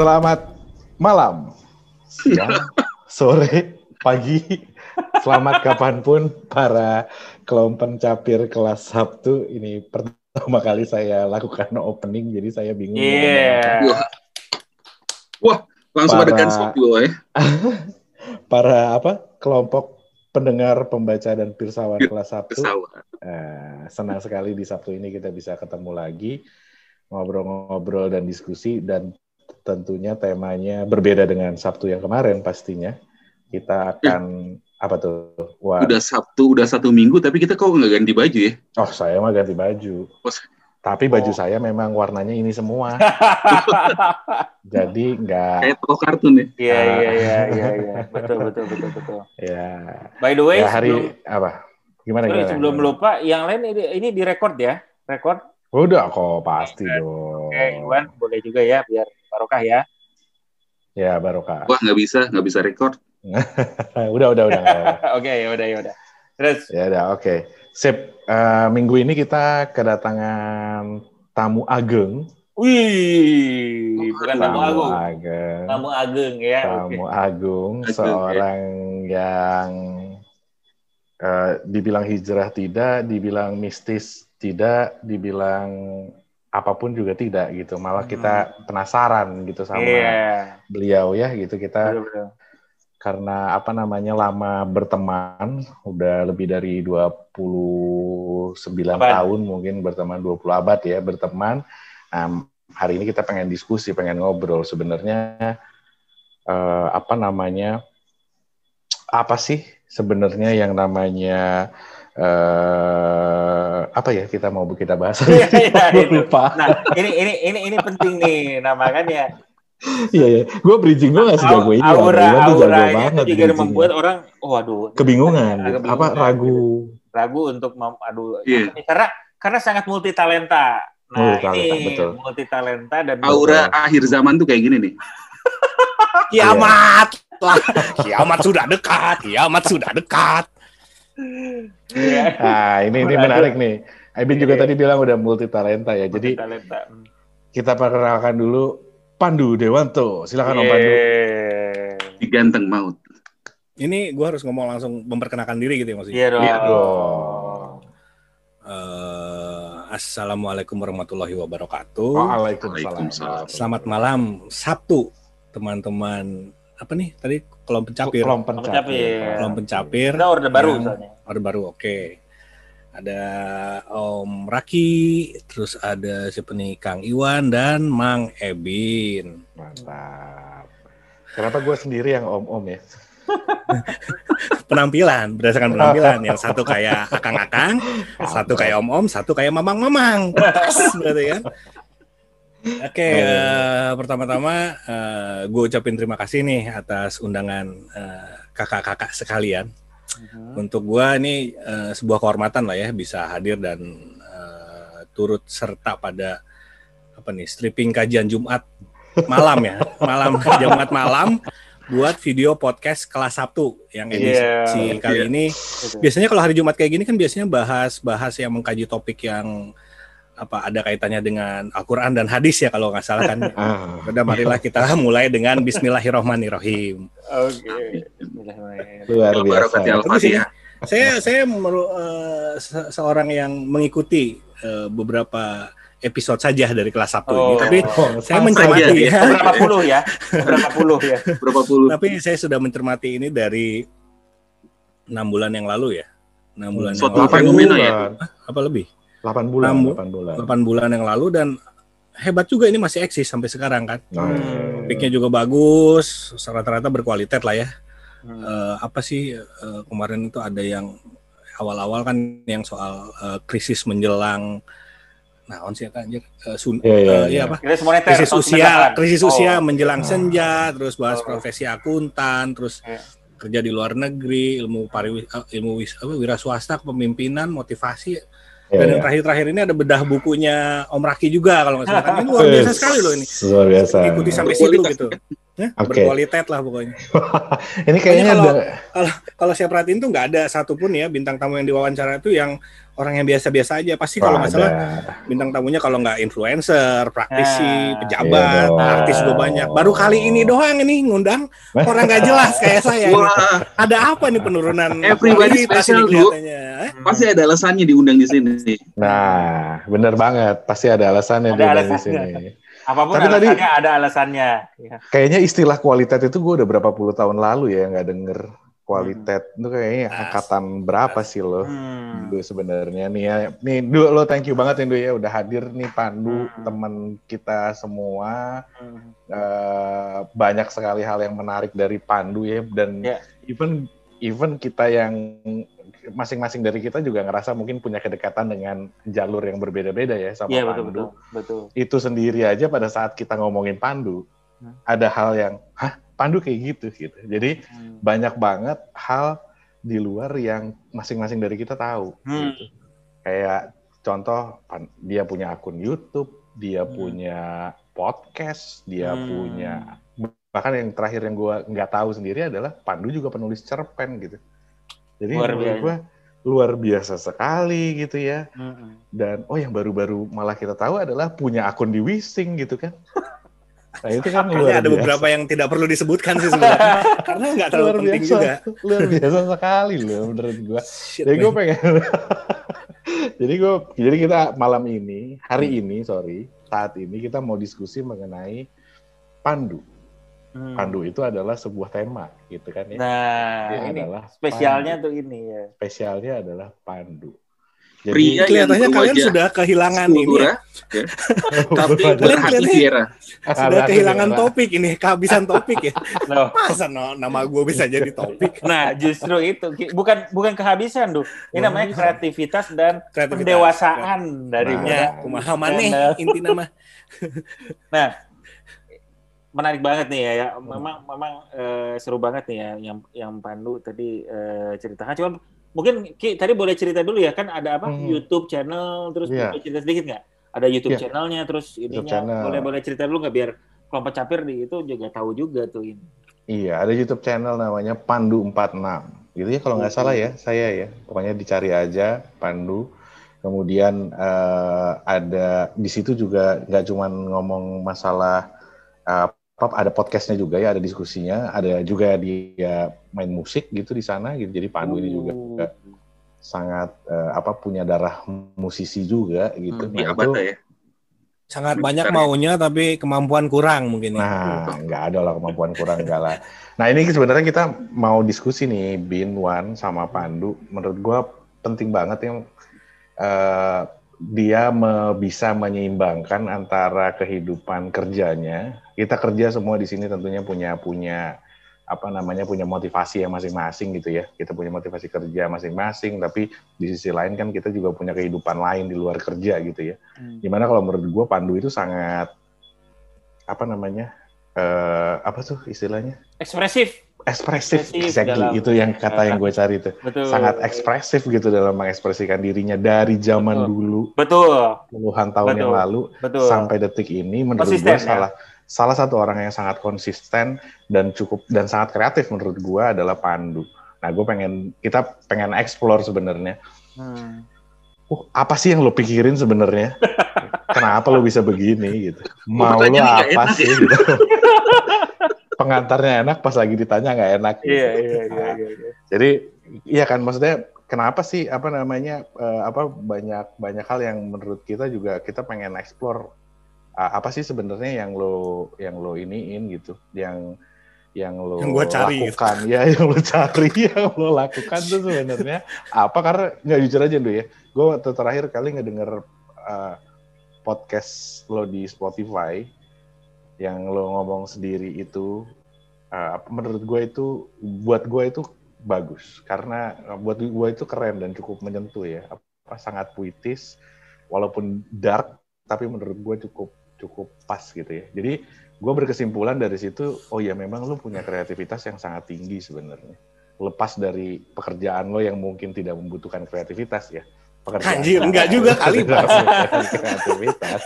Selamat malam, siang, sore, pagi, selamat kapan pun para kelompok capir kelas Sabtu. Ini pertama kali saya lakukan opening, jadi saya bingung. Iya. Wah, Wah langsung Para- ada gunsmoke dulu ya. Para apa kelompok pendengar, pembaca dan pirsawan kelas Sabtu. Eh, senang sekali di Sabtu ini kita bisa ketemu lagi ngobrol-ngobrol dan diskusi dan tentunya temanya berbeda dengan Sabtu yang kemarin pastinya kita akan apa tuh wah Udah Sabtu, udah satu minggu, tapi kita kok nggak ganti baju ya? oh saya mah ganti baju Oh, tapi baju Oh. saya memang warnanya ini semua jadi nggak Kayak toko kartun ya. Iya iya iya iya iya. Betul betul betul betul. ya By the way, ya hari sebelum, apa gimana sorry, gimana sebelum lupa, yang lain ini, ini direkord ya, rekord. udah kok pasti dong Oke, Iwan boleh juga ya, biar barokah ya. ya barokah Wah nggak bisa, nggak bisa record. udah udah udah. Oke, ya udah ya udah. Terus, Ya udah, oke. Sip. Eh, minggu ini kita kedatangan tamu ageng. wih, bukan tamu agung, ageng. tamu ageng ya. Tamu agung, Ageng, seorang yang eh, dibilang hijrah tidak, dibilang mistis tidak, dibilang apa pun juga tidak gitu. Malah kita penasaran gitu sama Hmm. Iya, beliau ya gitu kita betul betul. karena apa namanya lama berteman udah lebih dari 29 Abad. tahun mungkin berteman 20 abad ya berteman Nah, hari ini kita pengen diskusi pengen ngobrol sebenarnya eh, apa namanya apa sih sebenarnya yang namanya eh apa ya kita mau kita bahas Iya, iya, itu. lupa Nah, ini ini ini ini penting nih. Nah, makanya iya ya gue bridging gue nggak sejago ini aura jago auranya banget juga membuat orang, waduh, kebingungan Agak gitu. apa bingung, ragu ragu untuk mem- aduh Iya. nih? karena karena sangat multi talenta. Nah, Multitalenta, ini betul. multi talenta dan Aura akhir zaman tuh kayak gini nih. Kiamat lah. Kiamat sudah dekat. Kiamat sudah dekat. Iya, Nah, ini ini menarik nih. Aibin juga Iya. tadi bilang udah multi talenta ya. Jadi multitalenta. kita perkenalkan dulu Pandu Dewanto. Silakan Om Pandu. Iya. Di ganteng maut. Ini gue harus ngomong langsung memperkenalkan diri gitu ya maksudnya. Iya dong. Iya dong. Eh, Assalamualaikum warahmatullahi wabarakatuh. Waalaikumsalam. Waalaikumsalam. Selamat malam Sabtu teman-teman apa nih tadi kolom pencapir. Kolom Kelompok pencapir. Kolom pencapir. Kita orde baru Yang- soalnya. Orde baru oke. Ada Om Raki, terus ada siapa nih Kang Iwan dan Mang Ebin. Mantap. Kenapa gue sendiri yang om-om ya? penampilan berdasarkan penampilan yang satu kayak akang-akang satu kayak om-om satu kayak mamang-mamang Pas, berarti kan oke eh, pertama-tama gue ucapin terima kasih nih atas undangan eh, kakak-kakak sekalian. Untuk gue ini eh, sebuah kehormatan lah ya bisa hadir dan eh, turut serta pada apa nih stripping kajian Jumat malam ya. Malam Jumat malam buat video podcast kelas Sabtu yang edisi Iya. kali ini biasanya kalau hari Jumat kayak gini kan biasanya bahas-bahas yang mengkaji topik yang apa ada kaitannya dengan Al-Qur'an dan hadis ya kalau nggak salah kan. Ah, Udah marilah kita mulai dengan bismillahirrahmanirrahim. Oke. luar Kalau biasa. al-fatihah. Saya saya meru- se- seorang yang mengikuti eh, beberapa episode saja dari kelas Sabtu ini, Oh. tapi Oh, saya mencermati saja, ya. Berapa puluh ya? Berapa puluh ya? Berapa puluh? Tapi saya sudah mencermati ini dari enam bulan yang lalu ya. Enam bulan yang Suatu lalu. fenomena ya? Apa lebih? 8 bulan, Enam bu- 8 bulan. 8 bulan yang lalu dan hebat juga ini masih eksis sampai sekarang kan. Nah, Topiknya juga bagus, rata-rata berkualitas lah ya. Hmm. Eh, apa sih eh, kemarin itu ada yang awal-awal kan yang soal eh, krisis menjelang nah on sih kan sun- iya. apa? Krisis moneter. Krisis usia, 98. krisis Oh. usia menjelang Ah. senja, terus bahas Oh. profesi akuntan, terus Iya. kerja di luar negeri, ilmu pariwis ilmu wis, apa, wira swasta, kepemimpinan, motivasi. Iya, Dan iya. yang terakhir-terakhir ini ada bedah bukunya Om Raki juga kalau nggak salah. kan. Ini luar biasa sekali loh ini. Luar biasa. Ikuti sampai situ gitu. Ya, Oke. Berkualitas lah pokoknya. Ini kayaknya Pokoknya ada Kalau saya perhatiin tuh nggak ada satupun ya bintang tamu yang diwawancara itu yang orang yang biasa-biasa aja. Pasti kalau nggak Ada. salah bintang tamunya kalau nggak influencer, praktisi, Nah, pejabat, iya artis juga banyak. Baru kali ini doang ini ngundang orang nggak jelas kayak saya. Wah, Ada apa nih penurunan Everybody special, kelihatannya? Eh? pasti ada alasannya diundang di sini. Nah, bener banget. Pasti ada alasannya Ada dia di alasannya. sini. Apa pun Tapi tadi- alasannya ada alasannya. Ya. Kayaknya istilah kualitas itu gue udah berapa puluh tahun lalu ya nggak denger kualitas. Itu kayaknya Ah. angkatan berapa sih lo? Hmm. Du sebenarnya nih ya. Nih Du lo thank you banget Du ya udah hadir nih Pandu Hmm. teman kita semua. Hmm. Eh, banyak sekali hal yang menarik dari Pandu ya dan Ya. even even kita yang masing-masing dari kita juga ngerasa mungkin punya kedekatan dengan jalur yang berbeda-beda ya sama Iya Pandu. betul betul betul. Itu sendiri aja pada saat kita ngomongin Pandu Hmm. ada hal yang hah Pandu kayak gitu gitu. Jadi Hmm. banyak banget hal di luar yang masing-masing dari kita tahu. Hmm. gitu. Kayak contoh dia punya akun YouTube, dia Hmm. punya podcast, dia Hmm. punya bahkan yang terakhir yang gua nggak tahu sendiri adalah Pandu juga penulis cerpen gitu. Jadi Luar biasa. gua luar biasa sekali gitu ya. Hmm. Dan oh yang baru-baru malah kita tahu adalah punya akun di Wising gitu kan. Nah itu kan luar ada biasa. beberapa yang tidak perlu disebutkan sih sebenarnya. Karena nggak terlalu luar penting biasa, juga. luar biasa sekali loh menurut gua. Shit, Jadi gue pengen, jadi gue, jadi kita malam ini, hari ini, sorry, saat ini kita mau diskusi mengenai pandu. Hmm. Pandu itu adalah sebuah tema, gitu kan ya. Nah, Dia ini adalah spesialnya pandu. tuh ini ya. Spesialnya adalah pandu. Pria yang Kelihatannya kalian sudah kehilangan ini. kultura, ya. ya. tapi Kalian berhati fiera. Sudah kehilangan topik ini, kehabisan topik ya. Loh. Masa no, nama gue bisa jadi topik? Nah, justru itu bukan bukan kehabisan, Duh. Ini namanya kreativitas dan Kreativitas. pendewasaan dari Nah. Kumaha maneh inti nama. Nah, menarik banget nih ya. ya. Memang memang eh, seru banget nih ya yang yang Pandu tadi eh, ceritakan. Cuman mungkin Ki tadi boleh cerita dulu ya kan ada apa Hmm. YouTube channel terus Iya. boleh cerita sedikit nggak? Ada YouTube Iya. channelnya terus ininya channel. boleh boleh cerita dulu nggak biar kelompok capir di itu juga tahu juga tuh ini. Iya, ada YouTube channel namanya Pandu 46. Gitu ya kalau nggak salah ya, saya ya. Pokoknya dicari aja Pandu. Kemudian eh, ada di situ juga nggak cuman ngomong masalah eh, apa ada podcastnya juga ya, ada diskusinya, ada juga dia main musik gitu di sana gitu. Jadi Pandu ini juga Uh. sangat eh, apa punya darah musisi juga gitu. Hmm, Nah, itu- ya. Sangat banyak maunya tapi kemampuan kurang mungkin ya. Nah, nggak ada lah kemampuan kurang enggak lah. Nah, ini sebenarnya kita mau diskusi nih, Bin, Wan, sama Pandu. Menurut gua penting banget yang eh, dia me- bisa menyeimbangkan antara kehidupan kerjanya. Kita kerja semua di sini tentunya punya punya apa namanya punya motivasi yang masing-masing gitu ya. Kita punya motivasi kerja masing-masing, tapi di sisi lain kan kita juga punya kehidupan lain di luar kerja gitu ya. Hmm. Gimana kalau menurut gue Pandu itu sangat apa namanya eh apa tuh istilahnya Ekspresif, ekspresif, Ekspresif exactly dalam- itu yang kata yang gue cari tuh betul. sangat ekspresif gitu dalam mengekspresikan dirinya dari zaman Betul. dulu Betul, puluhan tahun yang Betul. lalu betul. sampai detik ini menurut Konsisten, gue ya? Salah satu orang yang sangat konsisten dan cukup dan sangat kreatif menurut gue adalah Pandu. Nah gue pengen kita pengen explore sebenarnya Hmm. uh, apa sih yang lo pikirin sebenarnya? Kenapa lo bisa begini gitu? Mau lo apa sih? Gitu. Pengantarnya enak, pas lagi ditanya nggak enak. Gitu. Iya, iya, iya, iya. iya. Jadi iya kan maksudnya kenapa sih apa namanya eh, apa banyak banyak hal yang menurut kita juga kita pengen explore uh, apa sih sebenarnya yang lo yang lo iniin gitu, yang yang lo Yang gua cari gitu. lakukan. Ya yang lo cari yang lo lakukan tuh sebenarnya apa? Karena nggak jujur aja dulu ya. Gue waktu terakhir kali ngedenger uh, podcast lo di Spotify yang lo ngomong sendiri itu uh, menurut gue itu buat gue itu bagus. Karena buat gue itu keren dan cukup menyentuh ya. Apa sangat puitis walaupun dark tapi menurut gue cukup cukup pas gitu ya. Jadi gue berkesimpulan dari situ oh ya memang lo punya kreativitas yang sangat tinggi sebenarnya. Lepas dari pekerjaan lo yang mungkin tidak membutuhkan kreativitas ya. Pekerjaan Anjir, enggak juga kali, Pak. kreativitas.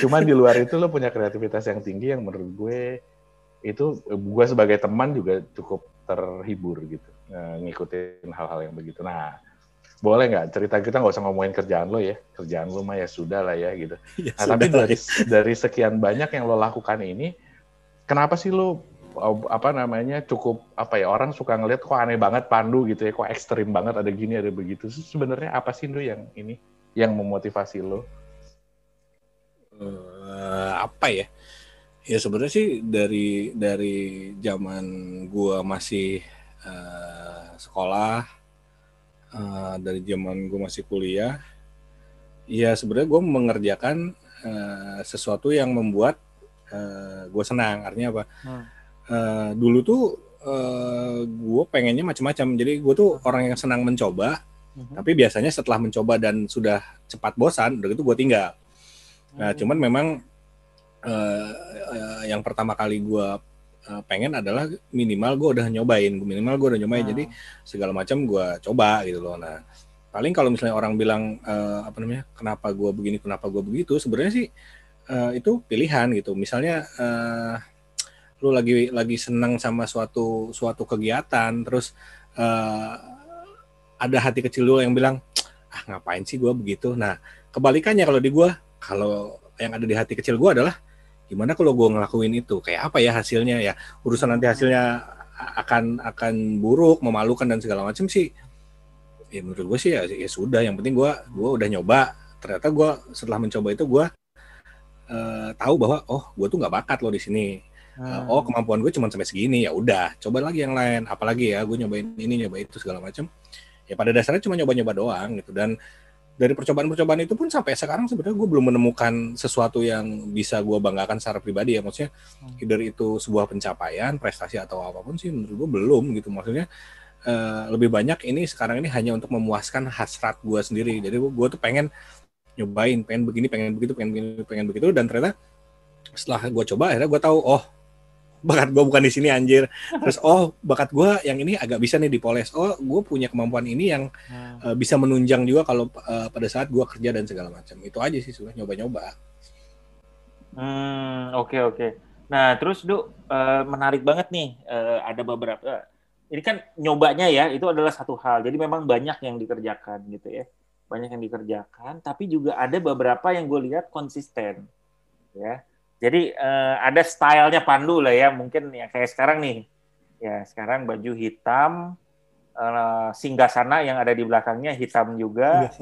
Cuman di luar itu lo punya kreativitas yang tinggi yang menurut gue itu gue sebagai teman juga cukup terhibur gitu eh, ngikutin hal-hal yang begitu. Nah boleh nggak? Cerita kita nggak usah ngomongin kerjaan lo ya. Kerjaan lo mah ya sudah lah ya gitu. Ya, nah, tapi dari ya. dari sekian banyak yang lo lakukan ini kenapa sih lo oh, apa namanya cukup apa ya orang suka ngeliat kok aneh banget Pandu gitu ya kok ekstrim banget ada gini ada begitu. Sebenarnya apa sih lo yang ini yang memotivasi lo? Eh, apa ya? Ya sebenarnya sih dari dari zaman gua masih eh, sekolah, eh, dari zaman gua masih kuliah, ya sebenarnya gue mengerjakan eh, sesuatu yang membuat eh, gue senang. Artinya apa? Hmm. Eh, dulu tuh gue pengennya macam-macam. Jadi gue tuh orang yang senang mencoba, Mhm. tapi biasanya setelah mencoba dan sudah cepat bosan, udah gitu gue tinggal. Nah, Hmm. cuman memang eh, eh, yang pertama kali gua eh, pengen adalah minimal gue udah nyobain, minimal gue udah nyobain. Hmm. Jadi segala macam gua coba gitu loh. Nah, paling kalau misalnya orang bilang eh, apa namanya, kenapa gua begini, kenapa gua begitu, sebenarnya sih eh, itu pilihan gitu. Misalnya eh, lu lagi lagi senang sama suatu suatu kegiatan, terus eh, ada hati kecil lu yang bilang, ah ngapain sih gua begitu. Nah, kebalikannya kalau di gua kalau yang ada di hati kecil gue adalah gimana kalau gue ngelakuin itu? Kayak apa ya hasilnya ya? Urusan nanti hasilnya akan akan buruk memalukan dan segala macam sih. Ya menurut gue sih ya, ya sudah. Yang penting gue gue udah nyoba. Ternyata gue setelah mencoba itu gue eh, tahu bahwa oh gue tuh nggak bakat loh di sini. Hmm. Uh, oh kemampuan gue cuma sampai segini. Ya udah coba lagi yang lain. Apalagi ya gue nyobain ini nyobain itu segala macam ya pada dasarnya cuma nyoba-nyoba doang gitu. Dan dari percobaan-percobaan itu pun sampai sekarang sebenarnya gue belum menemukan sesuatu yang bisa gue banggakan secara pribadi ya. Maksudnya Hmm. either itu sebuah pencapaian prestasi atau apa pun sih menurut gue belum gitu. Maksudnya eh, lebih banyak ini sekarang ini hanya untuk memuaskan hasrat gue sendiri. Jadi gue tuh pengen nyobain pengen begini pengen begitu pengen begini pengen begitu dan ternyata setelah gue coba akhirnya gue tahu oh bakat gue bukan di sini anjir terus oh bakat gue yang ini agak bisa nih dipoles oh gue punya kemampuan ini yang Hmm. eh, bisa menunjang juga kalau eh, pada saat gue kerja dan segala macam itu aja sih sudah nyoba-nyoba Hmm, oke oke. Nah, terus Du, eh, menarik banget nih. eh, ada beberapa. Ini kan nyobanya ya, itu adalah satu hal. Jadi memang banyak yang dikerjakan gitu ya, banyak yang dikerjakan. Tapi juga ada beberapa yang gue lihat konsisten, ya. Jadi eh, ada stylenya Pandu lah ya, mungkin ya kayak sekarang nih. Ya sekarang baju hitam, eh, singgasana yang ada di belakangnya hitam juga.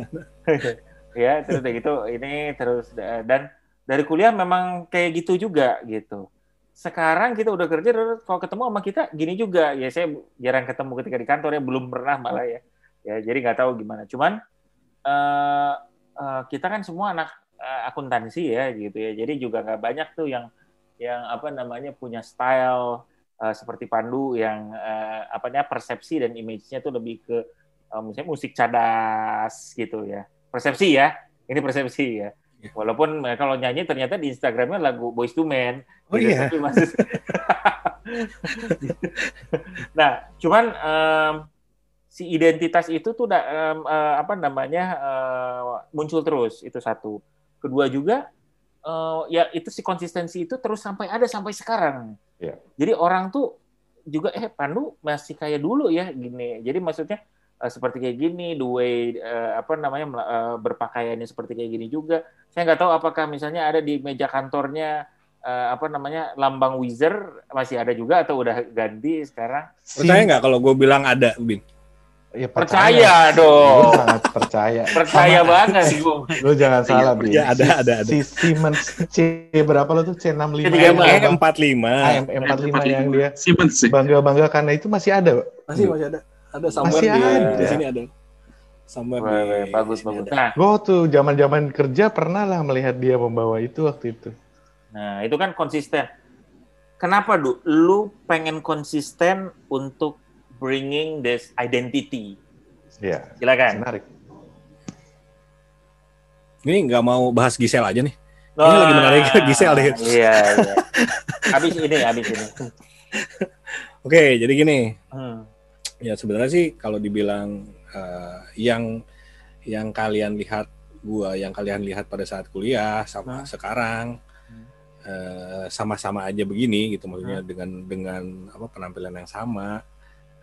ya terus udah gitu ini terus dan dari kuliah memang kayak gitu juga gitu. Sekarang kita udah kerja, kalau ketemu sama kita gini juga. Ya saya jarang ketemu ketika di kantor ya, belum pernah malah ya. Ya jadi nggak tahu gimana. Cuman eh eh, kita kan semua anak akuntansi ya gitu ya. Jadi juga nggak banyak tuh yang yang apa namanya punya style eh, seperti Pandu yang eh, apa namanya persepsi dan image-nya tuh lebih ke eh, misalnya musik cadas gitu ya. Persepsi ya. Ini persepsi ya. Iya. Walaupun eh, kalau nyanyi ternyata di Instagramnya lagu Boys to Men. Oh gitu. iya? Tapi maksud- nah, cuman em, si identitas itu tuh em, eh, apa namanya eh, muncul terus itu satu. Kedua juga eh, ya itu si konsistensi itu terus sampai ada sampai sekarang. Iya. Jadi orang tuh juga eh Pandu masih kayak dulu ya gini. Jadi maksudnya eh, seperti kayak gini, the way eh, apa namanya eh, berpakaiannya seperti kayak gini juga. Saya nggak tahu apakah misalnya ada di meja kantornya eh, apa namanya lambang Wizard masih ada juga atau udah ganti sekarang? percaya nggak kalau gue bilang ada bin Ya, Percaya Lu dong. sangat percaya. Percaya Sama- banget gua. Lu jangan salah, Bin. Ya, ada, ada, ada. Si Siemens C berapa lo tuh? C65. C35. yang eh apa? empat lima AM 45 yang dia Siemens sih. bangga-bangga karena itu masih ada. masih masih ada ada somewhere Masih di, ada. di sini ada somewhere Wah, di bagus bagus. Nah, Gue tuh zaman-zaman kerja pernah lah melihat dia membawa itu waktu itu. Nah, itu kan konsisten. Kenapa, Du? Lu pengen konsisten untuk bringing this identity. Iya, Silakan. menarik. ini nggak mau bahas Gisel aja nih Ini lagi menarik Gisel deh. Iya, iya. Habis ini, habis ini. oke jadi gini Hmm. ya sebenarnya sih kalau dibilang eh, yang yang kalian lihat gua yang kalian lihat pada saat kuliah sama Hmm. sekarang Hmm. eh, sama-sama aja begini gitu maksudnya dengan dengan apa penampilan yang sama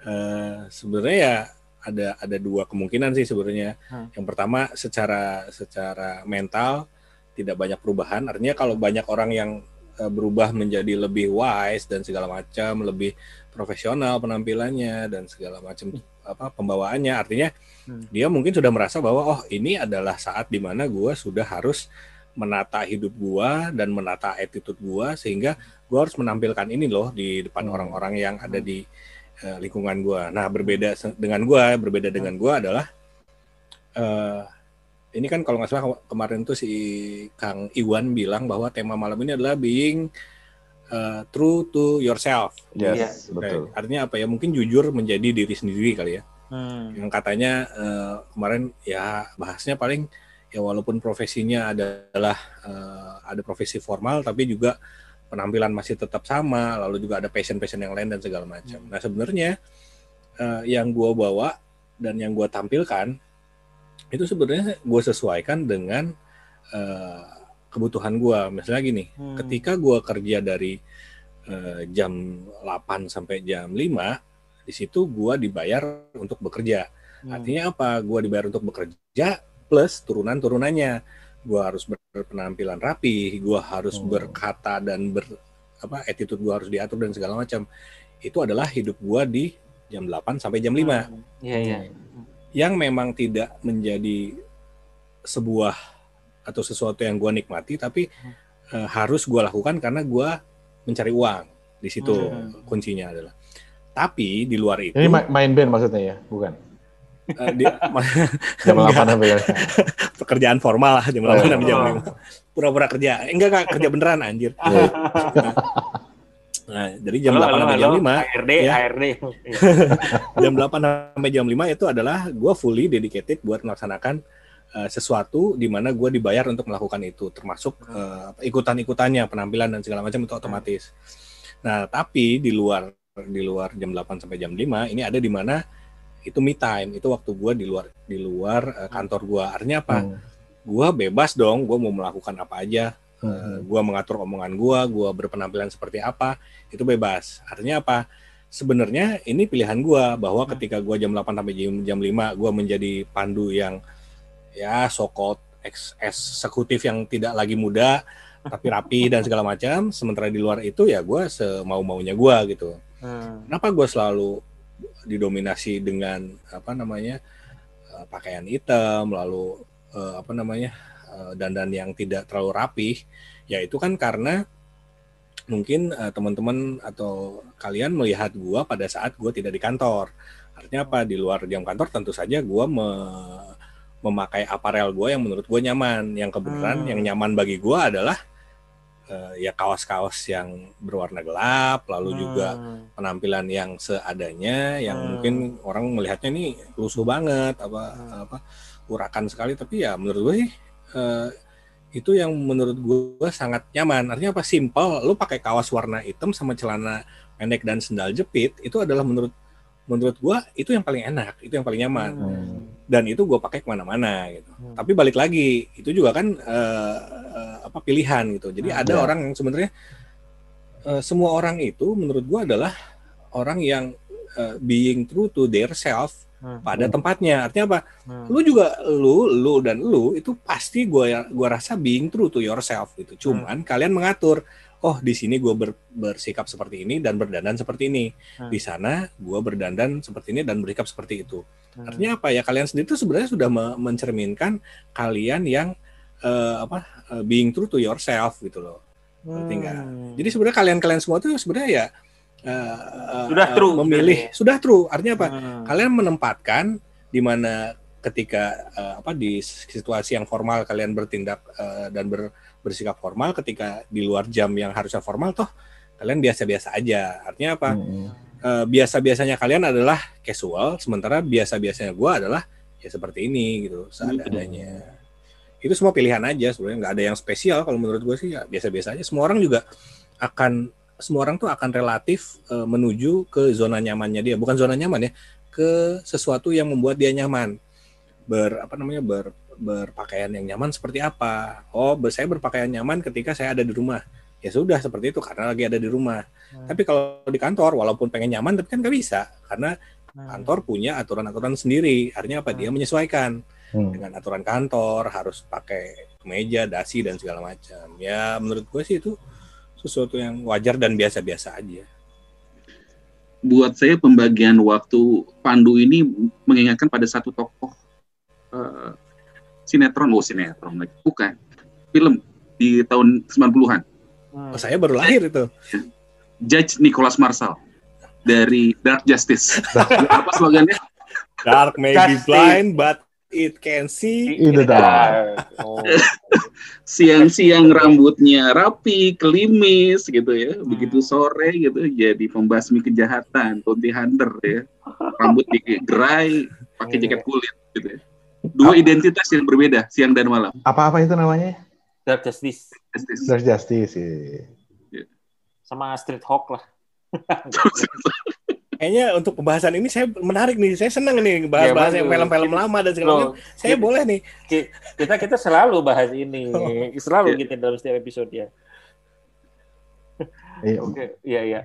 Eh, sebenarnya ya ada ada dua kemungkinan sih sebenarnya. Hmm. Yang pertama secara secara mental tidak banyak perubahan. Artinya kalau banyak orang yang eh, berubah menjadi lebih wise dan segala macam, lebih profesional penampilannya dan segala macam apa pembawaannya, artinya Hmm. dia mungkin sudah merasa bahwa oh ini adalah saat di mana gue sudah harus menata hidup gua dan menata attitude gua sehingga gua harus menampilkan ini loh di depan Hmm. orang-orang yang ada di eh, lingkungan gua. Nah, berbeda dengan gua, berbeda dengan gua adalah eh ini kan kalau nggak salah ke- kemarin tuh si Kang Iwan bilang bahwa tema malam ini adalah being eh, true to yourself. Yes, Iya. betul. Artinya apa ya? Mungkin jujur menjadi diri sendiri kali ya Hmm. yang katanya eh, kemarin ya bahasnya paling ya walaupun profesinya adalah eh, ada profesi formal tapi juga penampilan masih tetap sama lalu juga ada passion-passion yang lain dan segala macam. Nah sebenarnya eh, yang gua bawa dan yang gua tampilkan itu sebenarnya gue sesuaikan dengan eh, kebutuhan gua. Misalnya gini, Hmm. ketika gua kerja dari eh, jam 8 sampai jam 5 di situ gua dibayar untuk bekerja. Hmm. Artinya apa? Gua dibayar untuk bekerja plus turunan-turunannya. Gua harus berpenampilan rapi, gua harus Hmm. berkata dan ber apa attitude gua harus diatur dan segala macam. Itu adalah hidup gua di jam 8 sampai jam 5 Hmm. Iya, iya. yang memang tidak menjadi sebuah atau sesuatu yang gua nikmati tapi eh, harus gua lakukan karena gua mencari uang. Di situ Hmm. kuncinya adalah. Tapi di luar itu Ini ma- main band maksudnya ya, bukan? Eh, di- Jam 8 sampai jam pekerjaan formal lah jam 8 sampai jam oh. 5. Pura-pura kerja. Eh, Enggak, enggak, kerja beneran anjir. Iya. Nah, dari jam Halo, 8 halo, sampai jam. 5, HRD, Ya. HRD. Jam 8 sampai jam 5 itu adalah gua fully dedicated buat melaksanakan eh, sesuatu di mana gua dibayar untuk melakukan itu, termasuk apa, ikutan-ikutannya, penampilan dan segala macam itu otomatis. Nah, tapi di luar di luar jam 8 sampai jam 5 ini ada di mana itu me time, itu waktu gua di luar di luar eh, kantor gua. Artinya apa? Hmm. Gua bebas dong, gua mau melakukan apa aja, Hmm. Eh, gua mengatur omongan gua, gua berpenampilan seperti apa, itu bebas. Artinya apa? Sebenarnya ini pilihan gua bahwa Hmm. ketika gua jam 8 sampai jam, jam 5 gua menjadi pandu yang ya sokot ex eksekutif yang tidak lagi muda tapi rapi dan segala macam. Sementara di luar itu ya gua semau-maunya gua gitu. Hmm. Kenapa gua selalu didominasi dengan apa namanya eh, pakaian hitam, lalu eh, apa namanya eh, dandan yang tidak terlalu rapih, ya itu kan karena mungkin teman-teman atau kalian melihat gua pada saat gua tidak di kantor. Artinya apa? Di luar jam kantor tentu saja gua me- memakai aparel gua yang menurut gua nyaman. Yang kebenaran Hmm. yang nyaman bagi gua adalah eh, ya kaos-kaos yang berwarna gelap, lalu juga Hmm. penampilan yang seadanya yang Hmm. mungkin orang melihatnya nih lusuh banget apa Hmm. apa urakan sekali tapi ya menurut gue sih eh, itu yang menurut gue sangat nyaman artinya apa simple lu pakai kaos warna hitam sama celana pendek dan sendal jepit itu adalah menurut menurut gue itu yang paling enak itu yang paling nyaman Hmm. dan itu gue pakai ke mana-mana gitu. Hmm. Tapi balik lagi itu juga kan eh, eh, apa pilihan gitu. Jadi Hmm. ada Ya. orang yang sebenarnya eh, semua orang itu menurut gue adalah orang yang eh, being true to their self Hmm. pada tempatnya. Artinya apa? Hmm. Lu juga lu lu dan lu itu pasti gue gua rasa being true to yourself gitu. Cuman kalian mengatur Oh di sini gue bersikap seperti ini dan berdandan seperti ini. Hmm. Di sana gue berdandan seperti ini dan bersikap seperti itu. Hmm. Artinya apa ya kalian sendiri itu sebenarnya sudah me- mencerminkan kalian yang eh, apa eh, being true to yourself gitu loh. Ngerti nggak? Hmm. Jadi sebenarnya kalian-kalian semua itu sebenarnya ya eh, eh, Sudah true, memilih berarti. sudah true. Artinya apa? Hmm. Kalian menempatkan di mana ketika eh, apa di situasi yang formal kalian bertindak eh, dan ber- bersikap formal ketika di luar jam yang harusnya formal toh kalian biasa-biasa aja. Artinya apa? Hmm. Eh, biasa-biasanya kalian adalah casual, sementara biasa-biasanya gue adalah ya seperti ini gitu, seadanya. Itu semua pilihan aja sebenarnya nggak ada yang spesial kalau menurut gue sih ya biasa-biasa aja. Semua orang juga akan semua orang tuh akan relatif eh, menuju ke zona nyamannya dia, bukan zona nyaman ya, ke sesuatu yang membuat dia nyaman. Ber apa namanya ber berpakaian yang nyaman seperti apa? Oh, saya berpakaian nyaman ketika saya ada di rumah. Ya sudah seperti itu karena lagi ada di rumah. Hmm. Tapi kalau di kantor, walaupun pengen nyaman, tapi kan nggak bisa karena kantor punya aturan-aturan sendiri. Artinya apa? Dia menyesuaikan Hmm. dengan aturan kantor, harus pakai kemeja, dasi dan segala macam. Ya menurut gue sih itu sesuatu yang wajar dan biasa-biasa aja. buat saya pembagian waktu Pandu ini mengingatkan pada satu tokoh eh, sinetron, oh sinetron lagi, bukan film di tahun 90-an, Hmm. Oh, saya baru lahir itu. Judge Nicholas Marshall dari Dark Justice. Apa slogannya? Dark may be blind, but it can see. Itu dah. Oh. Siang-siang rambutnya rapi, kelimis gitu ya. Begitu sore gitu jadi pembasmi kejahatan, bounty hunter ya. Rambut digerai, pakai jaket kulit gitu ya. Dua identitas yang berbeda siang dan malam. Apa-apa itu namanya? Dark Justice Justice. Dark Justice. iya. sama Street Hawk lah. Kayaknya untuk pembahasan ini saya menarik nih. Saya senang nih bahas-bahas Ya, yang film-film lama dan segala macam. Saya kita- boleh nih. kita kita selalu bahas ini, Oh. selalu Iya. kita dalam setiap episode ya. Iya. Oke, iya iya.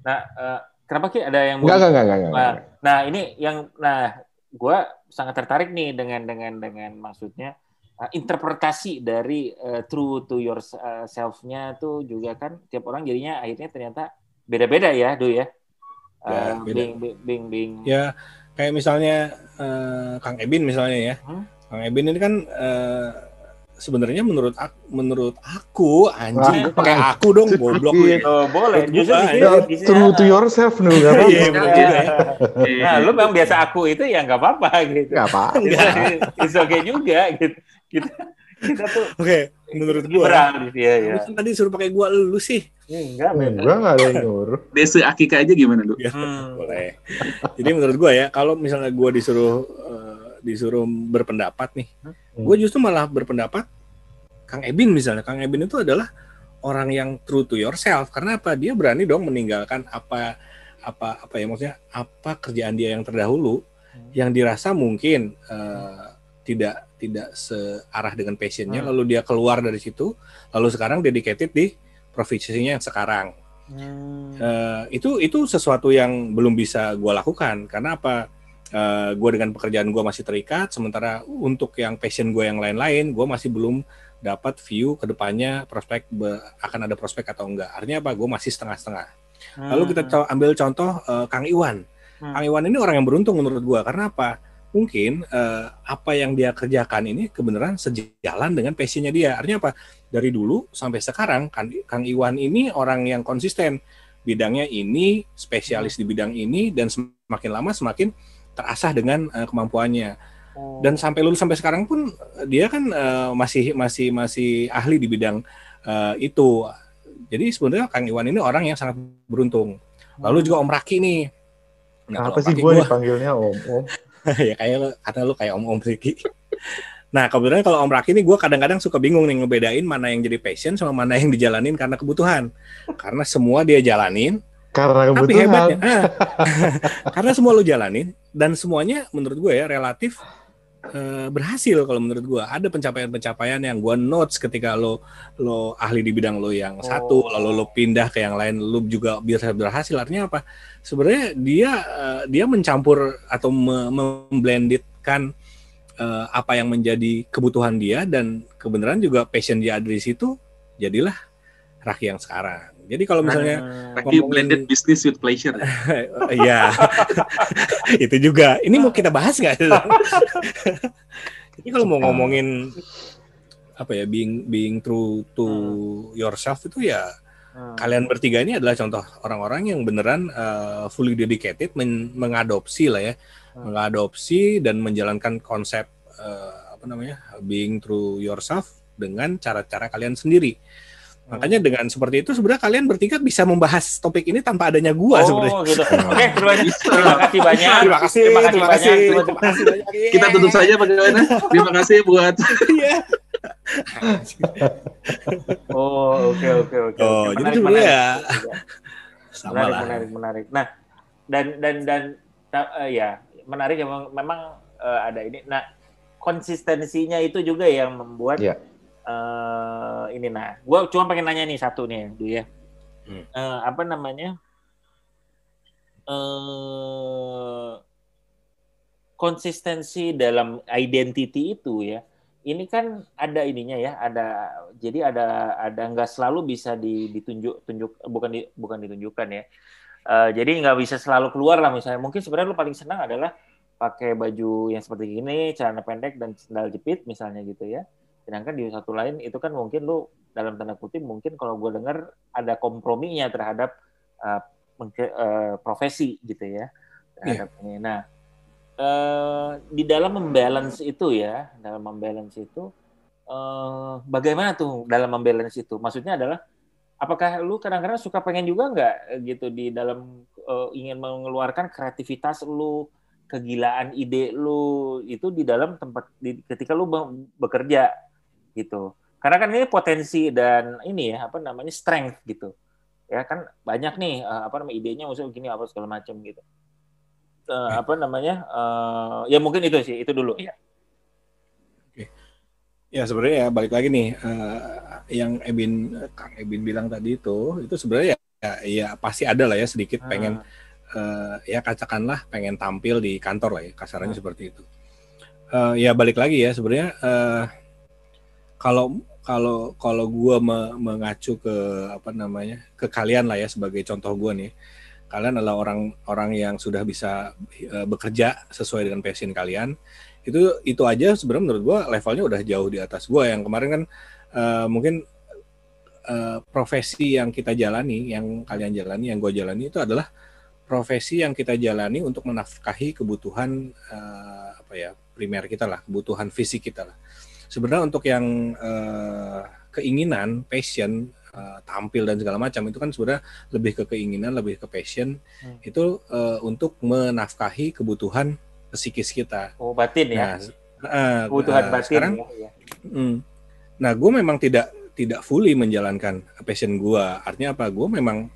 Nah, eh, kenapa Ki ada yang Enggak, enggak, enggak, enggak, enggak. Nah, nah ini yang nah gua sangat tertarik nih dengan dengan dengan maksudnya eh, interpretasi dari eh, true to yourself-nya tuh juga kan tiap orang jadinya akhirnya ternyata beda-beda ya, Do ya. Ya, Eh, beda. Bing, bing, bing, bing. Ya, kayak misalnya eh, Kang Ebin misalnya ya. Hmm? Kang Ebin ini kan eh, sebenarnya menurut aku, menurut aku anjing Wah. pakai aku dong goblok lu. Iya. Oh, boleh. Menurut Justru gua, di Ya, sini true to yourself nih, enggak Iya, apa-apa. bener juga ya. Nah, lu memang biasa aku itu ya nggak apa-apa gitu. Enggak apa. Enggak. It's okay juga gitu. Kita kita tuh Oke, menurut gua. liberal gitu ya. ya. Lu kan tadi suruh pakai gua lu sih. Enggak, beda. Enggak, enggak ada yang nyuruh. Desa Akika aja gimana, Lu? Ya, Hmm. boleh. Jadi menurut gua ya, kalau misalnya gua disuruh eh, disuruh berpendapat nih, Hmm. Gua justru malah berpendapat Kang Ebin misalnya. Kang Ebin itu adalah orang yang true to yourself karena apa? Dia berani dong meninggalkan apa apa apa ya maksudnya apa kerjaan dia yang terdahulu Hmm. yang dirasa mungkin eh, tidak tidak searah dengan passionnya Hmm. lalu dia keluar dari situ lalu sekarang dedicated di profesinya yang sekarang Hmm. Eh, itu itu sesuatu yang belum bisa gue lakukan karena apa gue dengan pekerjaan gue masih terikat sementara untuk yang passion gue yang lain-lain gue masih belum dapat view ke depannya prospek be- akan ada prospek atau enggak. Artinya apa? Gue masih setengah-setengah. Lalu kita co- ambil contoh eh, Kang Iwan. Hmm. Kang Iwan ini orang yang beruntung menurut gue karena apa? Mungkin eh, apa yang dia kerjakan ini kebenaran sejalan dengan passionnya dia. Artinya apa? Dari dulu sampai sekarang Kang, Kang Iwan ini orang yang konsisten. Bidangnya ini spesialis di bidang ini dan semakin lama semakin terasah dengan eh, kemampuannya Oh. dan sampai lulus sampai sekarang pun dia kan eh, masih masih masih ahli di bidang eh, itu jadi sebenarnya Kang Iwan ini orang yang sangat beruntung lalu juga Om Raki nih Nah, Apa sih gue dipanggilnya Om Om? ya kayak lu kata lu kayak om om Riki. Nah kebetulan kalau om Raki ini gue kadang-kadang suka bingung nih ngebedain mana yang jadi passion sama mana yang dijalanin karena kebutuhan. Karena semua dia jalanin, Karena tapi kebutuhan. hebatnya, ah, karena semua lu jalanin dan semuanya menurut gue ya relatif eh, berhasil kalau menurut gue. Ada pencapaian-pencapaian yang gue notes ketika lo lo ahli di bidang lo yang satu, Oh. lalu lo pindah ke yang lain, lo juga bisa berhasil. Artinya apa? Sebenarnya dia eh, dia mencampur atau me- memblendedkan eh, apa yang menjadi kebutuhan dia dan kebenaran juga passion dia ada di situ. Jadilah Raki yang sekarang. Jadi kalau misalnya Hmm. Lagi Ngomongin- blended business with pleasure. Iya, itu juga. Ini mau kita bahas nggak? Jadi kalau mau ngomongin apa ya, being being true to yourself itu ya Hmm. kalian bertiga ini adalah contoh orang-orang yang beneran uh, fully dedicated men- mengadopsi lah ya, Hmm. mengadopsi dan menjalankan konsep uh, apa namanya being true yourself dengan cara-cara kalian sendiri. Makanya dengan seperti itu sebenarnya kalian bertiga bisa membahas topik ini tanpa adanya gua sebenarnya. Oh, gitu. Oke, terima, terima kasih banyak. Terima kasih, terima kasih terima banyak. kasih, Terima- terima kasih banyak. Kita tutup saja bagaimana? Terima kasih buat Iya. Oh, oke oke oke. Oh, oke. jadi Menarik, sebenarnya ya menarik. sama menarik, lah. menarik, menarik. Nah, dan dan dan ta- eh, ya menarik memang memang eh, ada ini. Nah, konsistensinya itu juga yang membuat Iya. Eh, ini. Nah, gue cuma pengen nanya nih satu nih, Du ya. Hmm. Eh, apa namanya? Eh, konsistensi dalam identity itu ya ini kan ada ininya ya ada jadi ada ada nggak selalu bisa ditunjuk tunjuk bukan di, bukan ditunjukkan ya uh, jadi nggak bisa selalu keluar lah misalnya mungkin sebenarnya lu paling senang adalah pakai baju yang seperti ini celana pendek dan sandal jepit misalnya gitu ya sedangkan di satu lain itu kan mungkin lu dalam tanda kutip mungkin kalau gue dengar ada komprominya terhadap uh, uh, profesi gitu ya terhadap yeah. ini nah uh, di dalam membalance itu ya, dalam membalance itu uh, bagaimana tuh dalam membalance itu? Maksudnya adalah apakah lu kadang-kadang suka pengen juga nggak gitu di dalam uh, ingin mengeluarkan kreativitas lu, kegilaan ide lu itu di dalam tempat di, ketika lu bekerja gitu. Karena kan ini potensi dan ini ya apa namanya strength gitu. Ya kan banyak nih apa namanya idenya maksudnya gini apa segala macam gitu. Uh, apa namanya uh, ya mungkin itu sih itu dulu. Ya oke. Ya sebenarnya ya balik lagi nih uh, yang Ebin Kang Ebin bilang tadi itu itu sebenarnya ya, ya pasti ada lah ya sedikit pengen uh, ya katakanlah pengen tampil di kantor lah ya kasarannya hmm. seperti itu. Uh, ya balik lagi ya sebenarnya uh, kalau kalau kalau gue me, mengacu ke apa namanya ke kalian lah ya sebagai contoh gue nih. Kalian adalah orang-orang yang sudah bisa uh, bekerja sesuai dengan passion kalian. Itu itu aja sebenarnya menurut gue levelnya udah jauh di atas gue yang kemarin kan uh, mungkin uh, profesi yang kita jalani yang kalian jalani yang gue jalani itu adalah profesi yang kita jalani untuk menafkahi kebutuhan uh, apa ya primer kita lah kebutuhan fisik kita lah sebenarnya untuk yang uh, keinginan passion uh, tampil dan segala macam itu kan sebenarnya lebih ke keinginan, lebih ke passion hmm. itu uh, untuk menafkahi kebutuhan psikis kita. Oh batin ya? Nah, uh, kebutuhan uh, batin. Sekarang, ya. mm, nah gue memang tidak tidak fully menjalankan passion gue. Artinya apa? Gue memang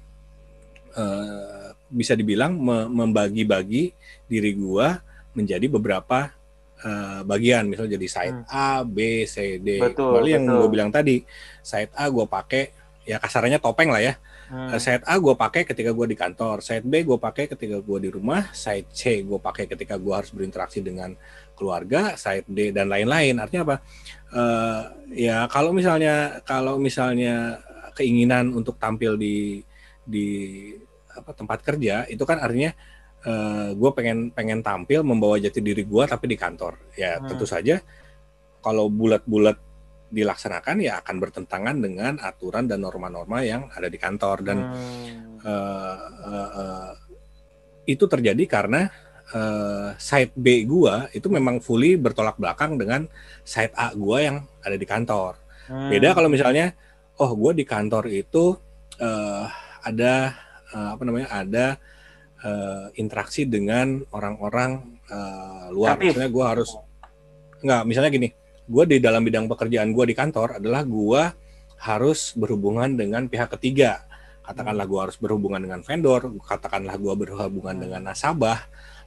uh, bisa dibilang me membagi-bagi diri gue menjadi beberapa uh, bagian misalnya jadi side hmm. A, B, C, D. Betul, Kembali yang gue bilang tadi, side A gue pakai ya kasarannya topeng lah ya. Hmm. Side A gue pakai ketika gue di kantor, side B gue pakai ketika gue di rumah, side C gue pakai ketika gue harus berinteraksi dengan keluarga, side D dan lain-lain. Artinya apa? Uh, ya kalau misalnya kalau misalnya keinginan untuk tampil di di apa tempat kerja itu kan artinya uh, eh, gue pengen pengen tampil membawa jati diri gue tapi di kantor. Ya hmm. tentu saja kalau bulat-bulat dilaksanakan ya akan bertentangan dengan aturan dan norma-norma yang ada di kantor dan hmm. uh, uh, uh, itu terjadi karena uh, site B gua itu memang fully bertolak belakang dengan site A gua yang ada di kantor. Hmm. Beda kalau misalnya oh gua di kantor itu uh, ada uh, apa namanya ada uh, interaksi dengan orang-orang uh, luar. Misalnya gua harus nggak misalnya gini gue di dalam bidang pekerjaan gue di kantor adalah gue harus berhubungan dengan pihak ketiga. Katakanlah gue harus berhubungan dengan vendor, katakanlah gue berhubungan dengan nasabah,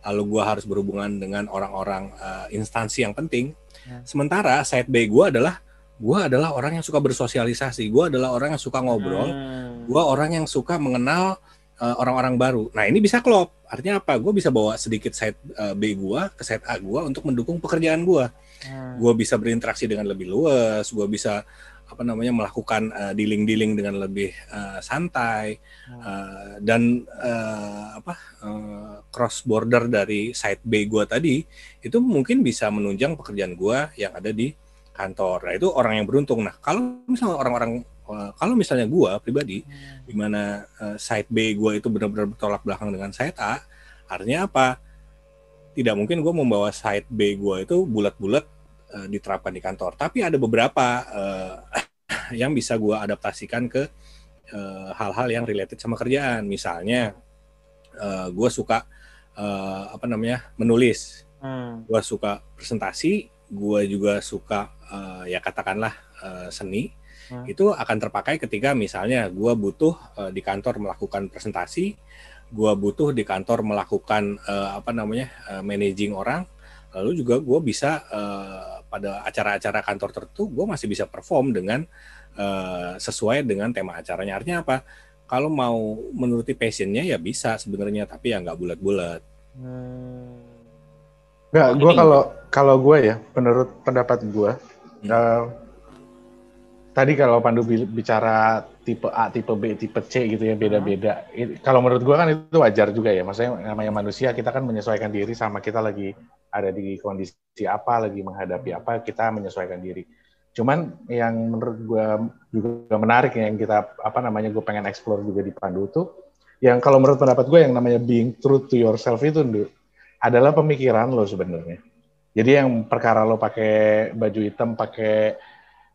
lalu gue harus berhubungan dengan orang-orang uh, instansi yang penting. Ya. Sementara side B gue adalah gue adalah orang yang suka bersosialisasi, gue adalah orang yang suka ngobrol, hmm. gue orang yang suka mengenal uh, orang-orang baru. Nah ini bisa klop. Artinya apa? Gue bisa bawa sedikit side uh, B gue ke side A gue untuk mendukung pekerjaan gue. Hmm. Gue bisa berinteraksi dengan lebih luas, gue bisa apa namanya melakukan uh, dealing-dealing dengan lebih uh, santai hmm. uh, dan uh, apa uh, cross border dari side B gue tadi itu mungkin bisa menunjang pekerjaan gue yang ada di kantor. Nah itu orang yang beruntung. Nah kalau misalnya orang-orang kalau misalnya gue pribadi hmm. di mana uh, side B gue itu benar-benar bertolak belakang dengan side A, artinya apa? Tidak mungkin gue membawa side B gue itu bulat-bulat uh, diterapkan di kantor. Tapi ada beberapa uh, yang bisa gue adaptasikan ke hal-hal uh, yang related sama kerjaan. Misalnya uh, gue suka uh, apa namanya menulis, hmm. gue suka presentasi, gue juga suka uh, ya katakanlah uh, seni hmm. itu akan terpakai ketika misalnya gue butuh uh, di kantor melakukan presentasi, gue butuh di kantor melakukan uh, apa namanya uh, managing orang, lalu juga gue bisa uh, pada acara-acara kantor tertentu gue masih bisa perform dengan uh, sesuai dengan tema acaranya. Artinya apa? Kalau mau menuruti passionnya ya bisa sebenarnya, tapi ya nggak bulat-bulat. Hmm. Nggak, gue kalau kalau gue ya, menurut pendapat gue, Hmm. eh, tadi kalau Pandu bi- bicara tipe A, tipe B, tipe C gitu ya, beda-beda. I- Kalau menurut gue kan itu wajar juga ya. Maksudnya namanya manusia, kita kan menyesuaikan diri sama kita lagi ada di kondisi apa, lagi menghadapi apa, kita menyesuaikan diri. Cuman yang menurut gue juga menarik ya, yang kita apa namanya gue pengen explore juga di Pandu tuh, yang kalau menurut pendapat gue yang namanya being true to yourself itu, Ndu, adalah pemikiran lo sebenarnya. Jadi yang perkara lo pakai baju hitam, pakai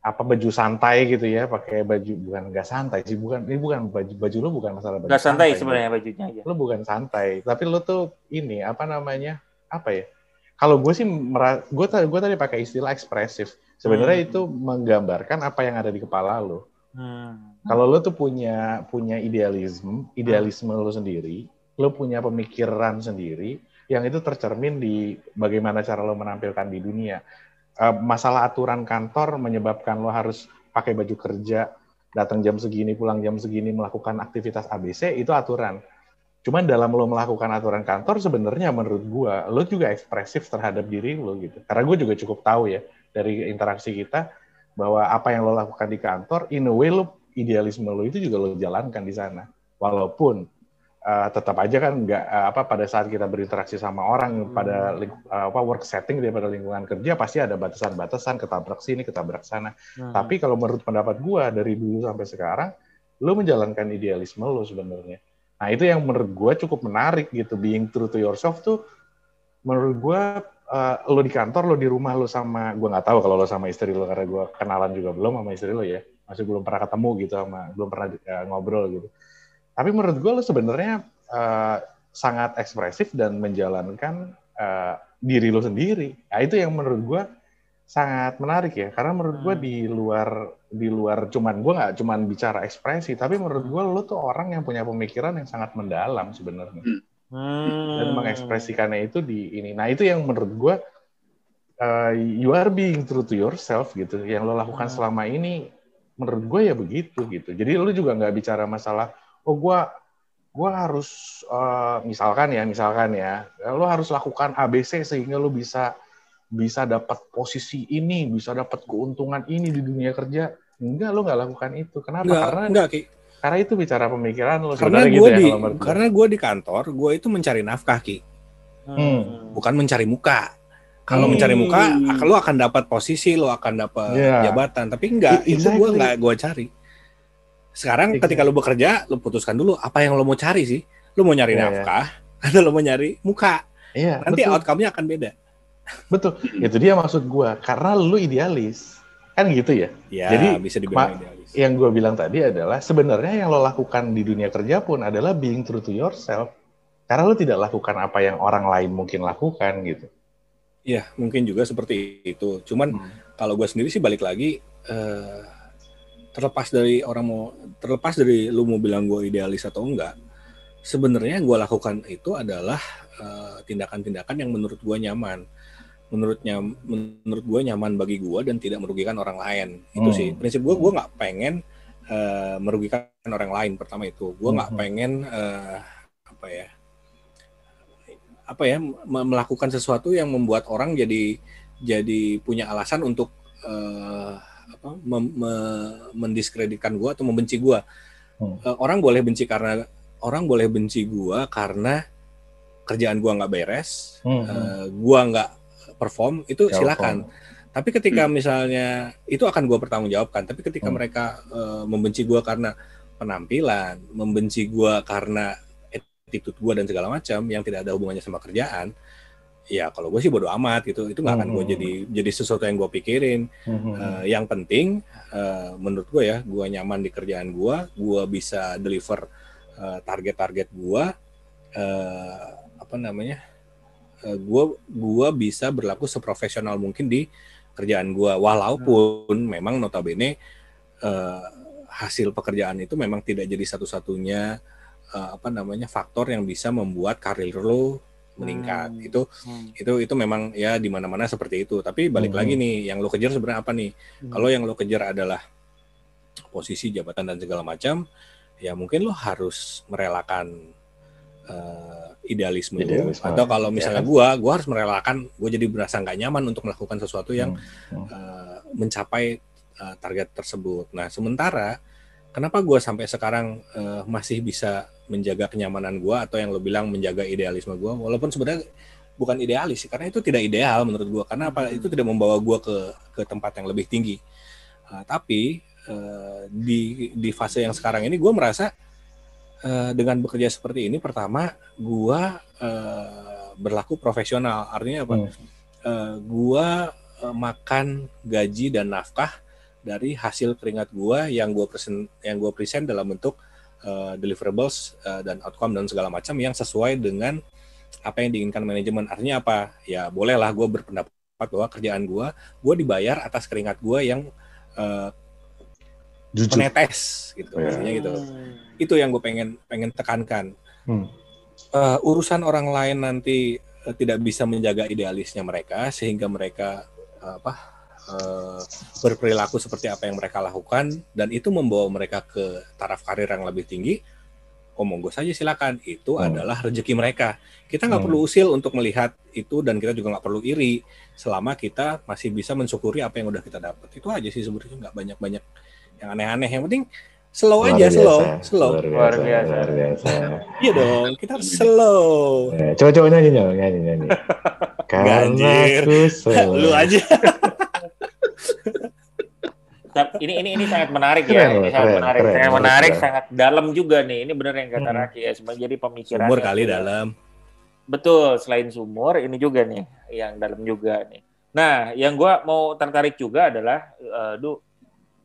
apa baju santai gitu ya, pakai baju bukan nggak santai sih, bukan ini bukan baju baju lo bukan masalah baju Nggak santai sebenarnya bajunya aja. Lo bukan santai, tapi lo tuh ini apa namanya apa ya? Kalau gue sih gue tadi gue tadi pakai istilah ekspresif. Sebenarnya Hmm. itu menggambarkan apa yang ada di kepala lo. Hmm. Kalau lo tuh punya punya idealisme, idealisme lo sendiri, lo punya pemikiran sendiri yang itu tercermin di bagaimana cara lo menampilkan di dunia. Eh, masalah aturan kantor menyebabkan lo harus pakai baju kerja, datang jam segini, pulang jam segini, melakukan aktivitas ABC itu aturan. Cuman dalam lo melakukan aturan kantor sebenarnya menurut gua lo juga ekspresif terhadap diri lo gitu. Karena gue juga cukup tahu ya dari interaksi kita bahwa apa yang lo lakukan di kantor, in a way lo idealisme lo itu juga lo jalankan di sana. Walaupun uh, tetap aja kan nggak uh, apa pada saat kita berinteraksi sama orang pada ling- uh, apa work setting daripada lingkungan kerja pasti ada batasan-batasan ketabrak sini ketabrak sana. Hmm. Tapi kalau menurut pendapat gua dari dulu sampai sekarang lo menjalankan idealisme lo sebenarnya. Nah itu yang menurut gua cukup menarik gitu. Being true to yourself tuh menurut gua uh, lo di kantor, lo di rumah lo sama gua nggak tahu kalau lo sama istri lo karena gua kenalan juga belum sama istri lo ya, masih belum pernah ketemu gitu sama belum pernah uh, ngobrol gitu. Tapi menurut gua lo sebenarnya uh, sangat ekspresif dan menjalankan uh, diri lo sendiri. Nah itu yang menurut gua sangat menarik ya, karena menurut gua Hmm. di luar di luar cuman gua nggak cuman bicara ekspresi, tapi menurut gua lo tuh orang yang punya pemikiran yang sangat mendalam sebenarnya Hmm. dan mengekspresikannya itu di ini. Nah itu yang menurut gue uh, you are being true to yourself gitu. Yang lo lakukan Hmm. selama ini menurut gue ya begitu gitu. Jadi lo juga nggak bicara masalah oh gue gue harus uh, misalkan ya misalkan ya lo harus lakukan ABC sehingga lo bisa bisa dapat posisi ini, bisa dapat keuntungan ini di dunia kerja. Enggak, lo nggak lakukan itu. Kenapa? Enggak, Karena enggak Ki. karena itu bicara pemikiran lo Karena sebenarnya gue gitu ya di gue. karena gue di kantor, gue itu mencari nafkah Ki, Hmm. bukan mencari muka. Kalau Hmm. mencari muka, lo akan dapat posisi, lo akan dapat Yeah. jabatan. Tapi enggak, I- itu gue exactly. enggak gue cari. Sekarang Exactly. ketika lo bekerja, lo putuskan dulu apa yang lo mau cari sih. Lo mau nyari Iya, iya. nafkah atau lo mau nyari muka. Iya, Nanti betul. outcome-nya akan beda. Betul, itu dia maksud gua. Karena lu idealis, kan gitu ya. Ya, Jadi, bisa dibilang idealis. Yang gua bilang tadi adalah sebenarnya yang lo lakukan di dunia kerja pun adalah being true to yourself. Karena lo tidak lakukan apa yang orang lain mungkin lakukan gitu. Ya, mungkin juga seperti itu. Cuman kalau gue sendiri sih balik lagi eh, terlepas dari orang mau terlepas dari lu mau bilang gue idealis atau enggak sebenarnya gue lakukan itu adalah eh, tindakan-tindakan yang menurut gue nyaman menurutnya menurut gue nyaman bagi gue dan tidak merugikan orang lain itu Hmm. sih prinsip gue gue nggak pengen eh, merugikan orang lain pertama itu gue nggak Hmm. pengen eh, apa ya apa ya me- melakukan sesuatu yang membuat orang jadi jadi punya alasan untuk eh, apa mem- me- mendiskreditkan gua atau membenci gua Hmm. Eh, orang boleh benci karena orang boleh benci gua karena kerjaan gua nggak beres Hmm. eh, gua nggak perform itu Ya, silakan tapi ketika misalnya itu akan gua pertanggungjawabkan tapi ketika Hmm. mereka eh, membenci gua karena penampilan membenci gua karena attitude gua dan segala macam yang tidak ada hubungannya sama kerjaan ya kalau gue sih bodo amat gitu itu nggak akan gue Hmm. jadi jadi sesuatu yang gue pikirin Hmm. Eh, yang penting eh, menurut gue ya gue nyaman di kerjaan gue gue bisa deliver eh, target-target gue eh, apa namanya eh, gue gua bisa berlaku seprofesional mungkin di kerjaan gue walaupun memang notabene eh, hasil pekerjaan itu memang tidak jadi satu-satunya eh, apa namanya faktor yang bisa membuat karir lo meningkat Hmm. itu Hmm. itu itu memang ya di mana-mana seperti itu tapi balik Mhm. lagi nih yang lo kejar sebenarnya apa nih Hmm. kalau yang lo kejar adalah posisi jabatan dan segala macam ya mungkin lo harus merelakan uh, idealisme, Idealisme, atau kalau ya misalnya kan? gua gua harus merelakan gue jadi berasa nggak nyaman untuk melakukan sesuatu yang Hmm, hmm. uh, mencapai uh, target tersebut. Nah, sementara kenapa gue sampai sekarang uh, masih bisa menjaga kenyamanan gue atau yang lo bilang menjaga idealisme gue, walaupun sebenarnya bukan idealis, sih, karena itu tidak ideal menurut gue. Karena apa? Itu tidak membawa gue ke ke tempat yang lebih tinggi. Uh, tapi uh, di di fase yang sekarang ini gue merasa uh, dengan bekerja seperti ini, pertama gue uh, berlaku profesional. Artinya apa? Hmm. Uh, gue uh, makan gaji dan nafkah dari hasil keringat gua yang gua present yang gua present dalam bentuk uh, deliverables uh, dan outcome dan segala macam yang sesuai dengan apa yang diinginkan manajemen. Artinya apa? Ya bolehlah gua berpendapat bahwa kerjaan gua gua dibayar atas keringat gua yang uh, Jujur. menetes gitu. Ya. Maksudnya gitu. Itu yang gue pengen pengen tekankan. Hmm. Uh, urusan orang lain nanti uh, tidak bisa menjaga idealisnya mereka sehingga mereka uh, apa uh, berperilaku seperti apa yang mereka lakukan dan itu membawa mereka ke taraf karir yang lebih tinggi. Oh monggo saja silakan itu Hmm. adalah rezeki mereka. Kita nggak Hmm. perlu usil untuk melihat itu dan kita juga nggak perlu iri selama kita masih bisa mensyukuri apa yang udah kita dapat. Itu aja sih sebenarnya nggak banyak-banyak yang aneh-aneh. Yang penting slow Luar aja, biasa, slow, slow. Luar Luar biasa. Luar biasa. Iya dong, kita harus slow. Eh, Coba coba nyanyi nyanyi nyanyi nyanyi. Karena slow. Lu aja. Tapi ini ini ini sangat menarik Keren ya, ini sangat keren, menarik, keren, sangat menarik, gua. sangat dalam juga nih. Ini benar yang kata Hmm. Raki ya, sebagai jadi pemikiran. Umur yang kali dalam. Betul, selain sumur ini juga nih yang dalam juga nih. Nah, yang gua mau tertarik juga adalah eh, Du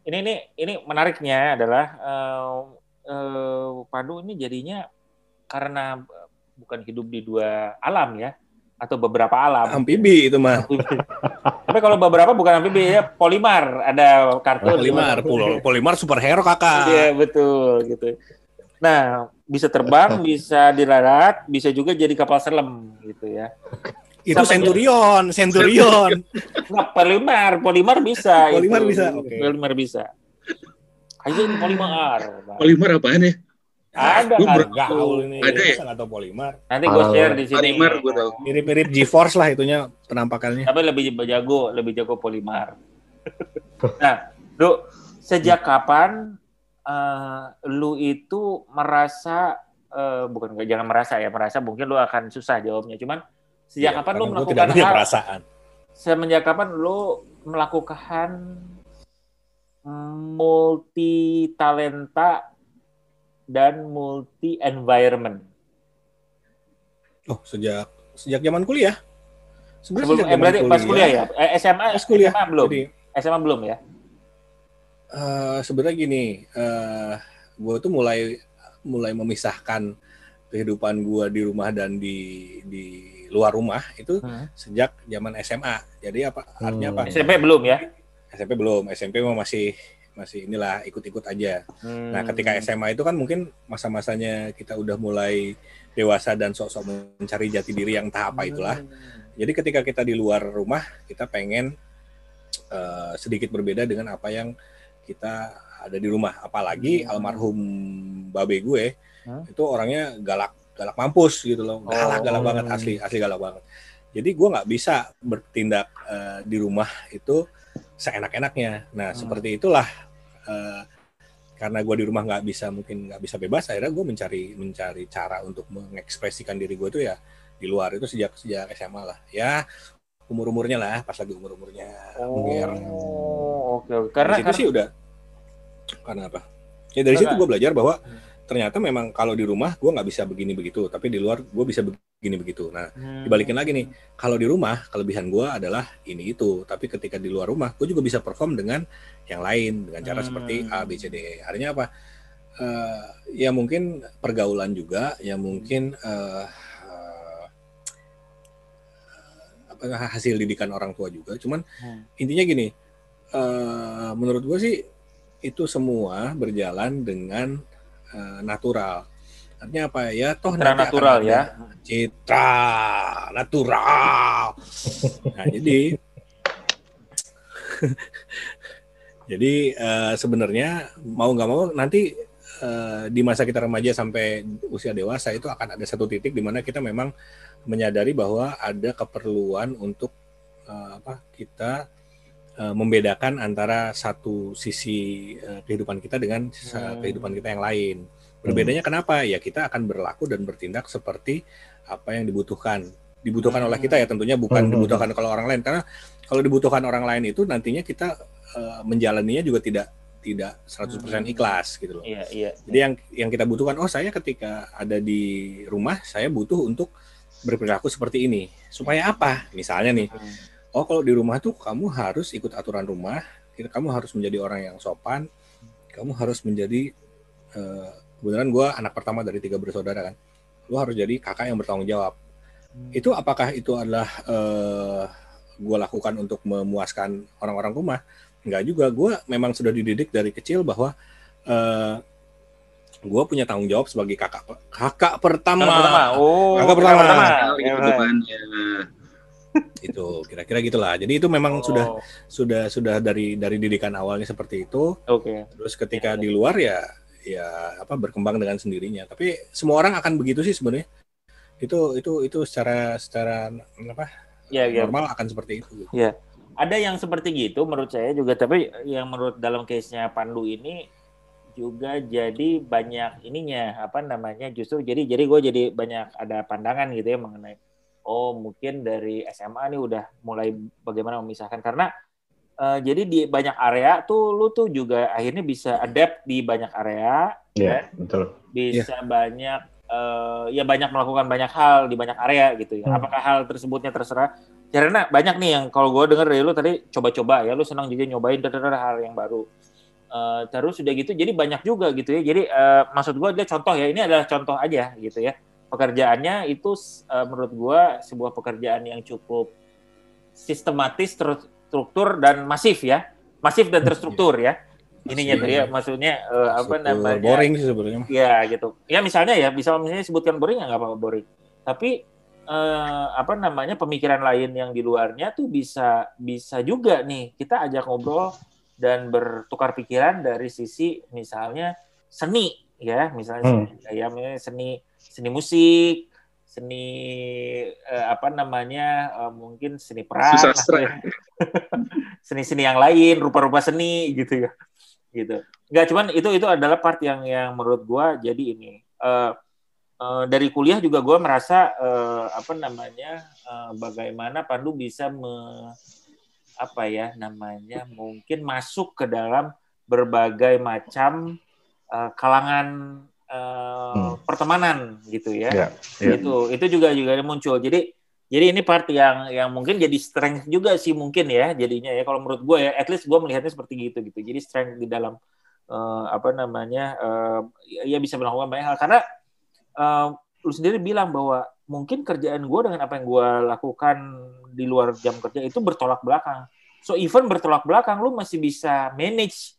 ini ini ini menariknya adalah eh, eh, Pandu ini jadinya karena eh, bukan hidup di dua alam ya atau beberapa alam. Amfibi itu mah. Tapi kalau beberapa bukan amfibi ya polimar, ada kartu Polimar, Pol- Polimar superhero kakak. Iya betul gitu. Nah bisa terbang, bisa di darat, bisa juga jadi kapal selam gitu ya. Itu Sama Centurion, Centurion. Nah, polimar, polimar bisa. Polimar itu. bisa, oke. Polimar bisa. Ayo ini polimar. Polimar apaan ya? Ada kan? Gaul ini. Ada ya? Masa nggak tahu Polimar. Nanti gue share di sini. Polimar gue tahu. Mirip-mirip GeForce lah itunya penampakannya. Tapi lebih jago, lebih jago polimar. nah, lu sejak kapan eh, lu itu merasa eh, bukan jangan merasa ya merasa mungkin lu akan susah jawabnya. Cuman sejak Iya, kapan gua melakukan tidak punya hal perasaan. semenjak kapan lu melakukan multi talenta dan multi environment Oh, sejak sejak zaman kuliah. Sebenarnya sebelum sejak eh, berarti pas kuliah ya eh, SMA Pas kuliah. SMA belum Jadi SMA belum ya eh, sebenarnya gini, eh gue tuh mulai mulai memisahkan kehidupan gue di rumah dan di di luar rumah itu Hmm. sejak zaman SMA. Jadi apa artinya apa? Hmm. SMP belum ya SMP belum, SMP masih masih inilah ikut-ikut aja. Nah, ketika Hmm. SMA itu kan mungkin masa-masanya kita udah mulai dewasa dan sok-sok mencari jati diri yang entah apa itulah. Jadi ketika kita di luar rumah, kita pengen eh, sedikit berbeda dengan apa yang kita ada di rumah. Apalagi Hmm. almarhum babe gue Hmm. itu orangnya galak galak mampus gitu loh, galak galak Oh. banget asli asli galak banget. Jadi gue nggak bisa bertindak eh, di rumah itu seenak-enaknya. Nah Hmm. seperti itulah eh, karena gue di rumah nggak bisa mungkin nggak bisa bebas akhirnya gue mencari mencari cara untuk mengekspresikan diri gue tuh ya di luar itu sejak sejak SMA lah ya umur umurnya lah pas lagi umur umurnya Oh, oke oke. Karena dari situ karena sih udah karena apa ya dari situ Karena- gue belajar bahwa Hmm. Ternyata memang kalau di rumah gue nggak bisa begini begitu tapi di luar gue bisa begini begitu nah Hmm. dibalikin lagi nih kalau di rumah kelebihan gue adalah ini itu tapi ketika di luar rumah gue juga bisa perform dengan yang lain dengan cara Hmm. seperti A B C D artinya apa Eh, ya mungkin pergaulan juga ya mungkin eh, apa hasil didikan orang tua juga cuman Hmm. intinya gini eh, menurut gue sih itu semua berjalan dengan eh, natural. Artinya apa ya? Toh Citra nanti akan natural ada ya. citra natural. Nah jadi jadi eh, sebenarnya mau nggak mau nanti eh, di masa kita remaja sampai usia dewasa itu akan ada satu titik di mana kita memang menyadari bahwa ada keperluan untuk eh, apa kita eh, membedakan antara satu sisi eh, kehidupan kita dengan Hmm. kehidupan kita yang lain. Berbedanya kenapa? Ya kita akan berlaku dan bertindak seperti apa yang dibutuhkan. Dibutuhkan oleh kita ya tentunya bukan Hmm. dibutuhkan kalau orang lain karena kalau dibutuhkan orang lain itu nantinya kita eh, menjalaninya juga tidak tidak 100% Hmm. ikhlas gitu loh. Iya, iya. Jadi yang yang kita butuhkan, oh saya ketika ada di rumah saya butuh untuk berperilaku seperti ini. Supaya apa? Misalnya nih, Hmm. Oh kalau di rumah tuh kamu harus ikut aturan rumah, kita- kamu harus menjadi orang yang sopan, kamu harus menjadi eh, kebetulan gue anak pertama dari tiga bersaudara kan, lu harus jadi kakak yang bertanggung jawab. Itu apakah itu adalah eh, gue lakukan untuk memuaskan orang-orang rumah? Enggak juga, gue memang sudah dididik dari kecil bahwa eh, gue punya tanggung jawab sebagai kakak kakak pertama. Kakak pertama. Oh, Kakak pertama. Gitu kan, ya. Itu kira-kira gitulah. Jadi itu memang oh, sudah sudah sudah dari dari didikan awalnya seperti itu. Oke. Terus ketika Ya. di luar ya ya apa berkembang dengan sendirinya. Tapi semua orang akan begitu sih sebenarnya. Itu itu itu secara secara apa Ya, ya. normal akan seperti itu. Ada yang seperti gitu menurut saya juga, tapi yang menurut dalam case-nya Pandu ini juga jadi banyak ininya apa namanya justru jadi jadi gue jadi banyak ada pandangan gitu ya mengenai oh mungkin dari SMA nih udah mulai bagaimana memisahkan karena eh, jadi di banyak area tuh lu tuh juga akhirnya bisa adapt di banyak area Iya, betul. bisa banyak eh, ya banyak melakukan banyak hal di banyak area gitu ya. Hmm. Apakah hal tersebutnya terserah? Karena banyak nih yang kalau gue denger dari lu tadi coba-coba ya, lu senang juga nyobain hal yang baru. Eh, terus sudah gitu, jadi banyak juga gitu ya. Jadi eh, maksud gue dia contoh ya, ini adalah contoh aja gitu ya. Pekerjaannya itu eh, menurut gue sebuah pekerjaan yang cukup sistematis, terstruktur dan masif ya, masif dan terstruktur ya. Ininya tuh ya, maksudnya eh, apa namanya? boring sih sebenarnya. Ya gitu. Ya misalnya ya, bisa misalnya sebutkan boring ya nggak apa-apa boring. Tapi eh, apa namanya pemikiran lain yang di luarnya tuh bisa bisa juga nih kita ajak ngobrol dan bertukar pikiran dari sisi misalnya seni ya, misalnya Hmm. seni, ya misalnya seni seni musik, seni eh, apa namanya eh, mungkin seni peran, ya. seni-seni yang lain, rupa-rupa seni gitu ya, gitu. Nggak cuman itu itu adalah part yang yang menurut gua jadi ini eh, eh, dari kuliah juga gua merasa eh, apa namanya eh, bagaimana Pandu bisa me, apa ya namanya mungkin masuk ke dalam berbagai macam eh, kalangan eh, Hmm. pertemanan gitu ya. Iya, iya. itu itu juga juga muncul. Jadi jadi ini part yang yang mungkin jadi strength juga sih mungkin ya jadinya ya. Kalau menurut gue ya at least gue melihatnya seperti gitu gitu. Jadi strength di dalam eh, apa namanya eh, ya bisa melakukan banyak hal. Karena eh, lu sendiri bilang bahwa mungkin kerjaan gue dengan apa yang gue lakukan di luar jam kerja itu bertolak belakang. So even bertolak belakang lu masih bisa manage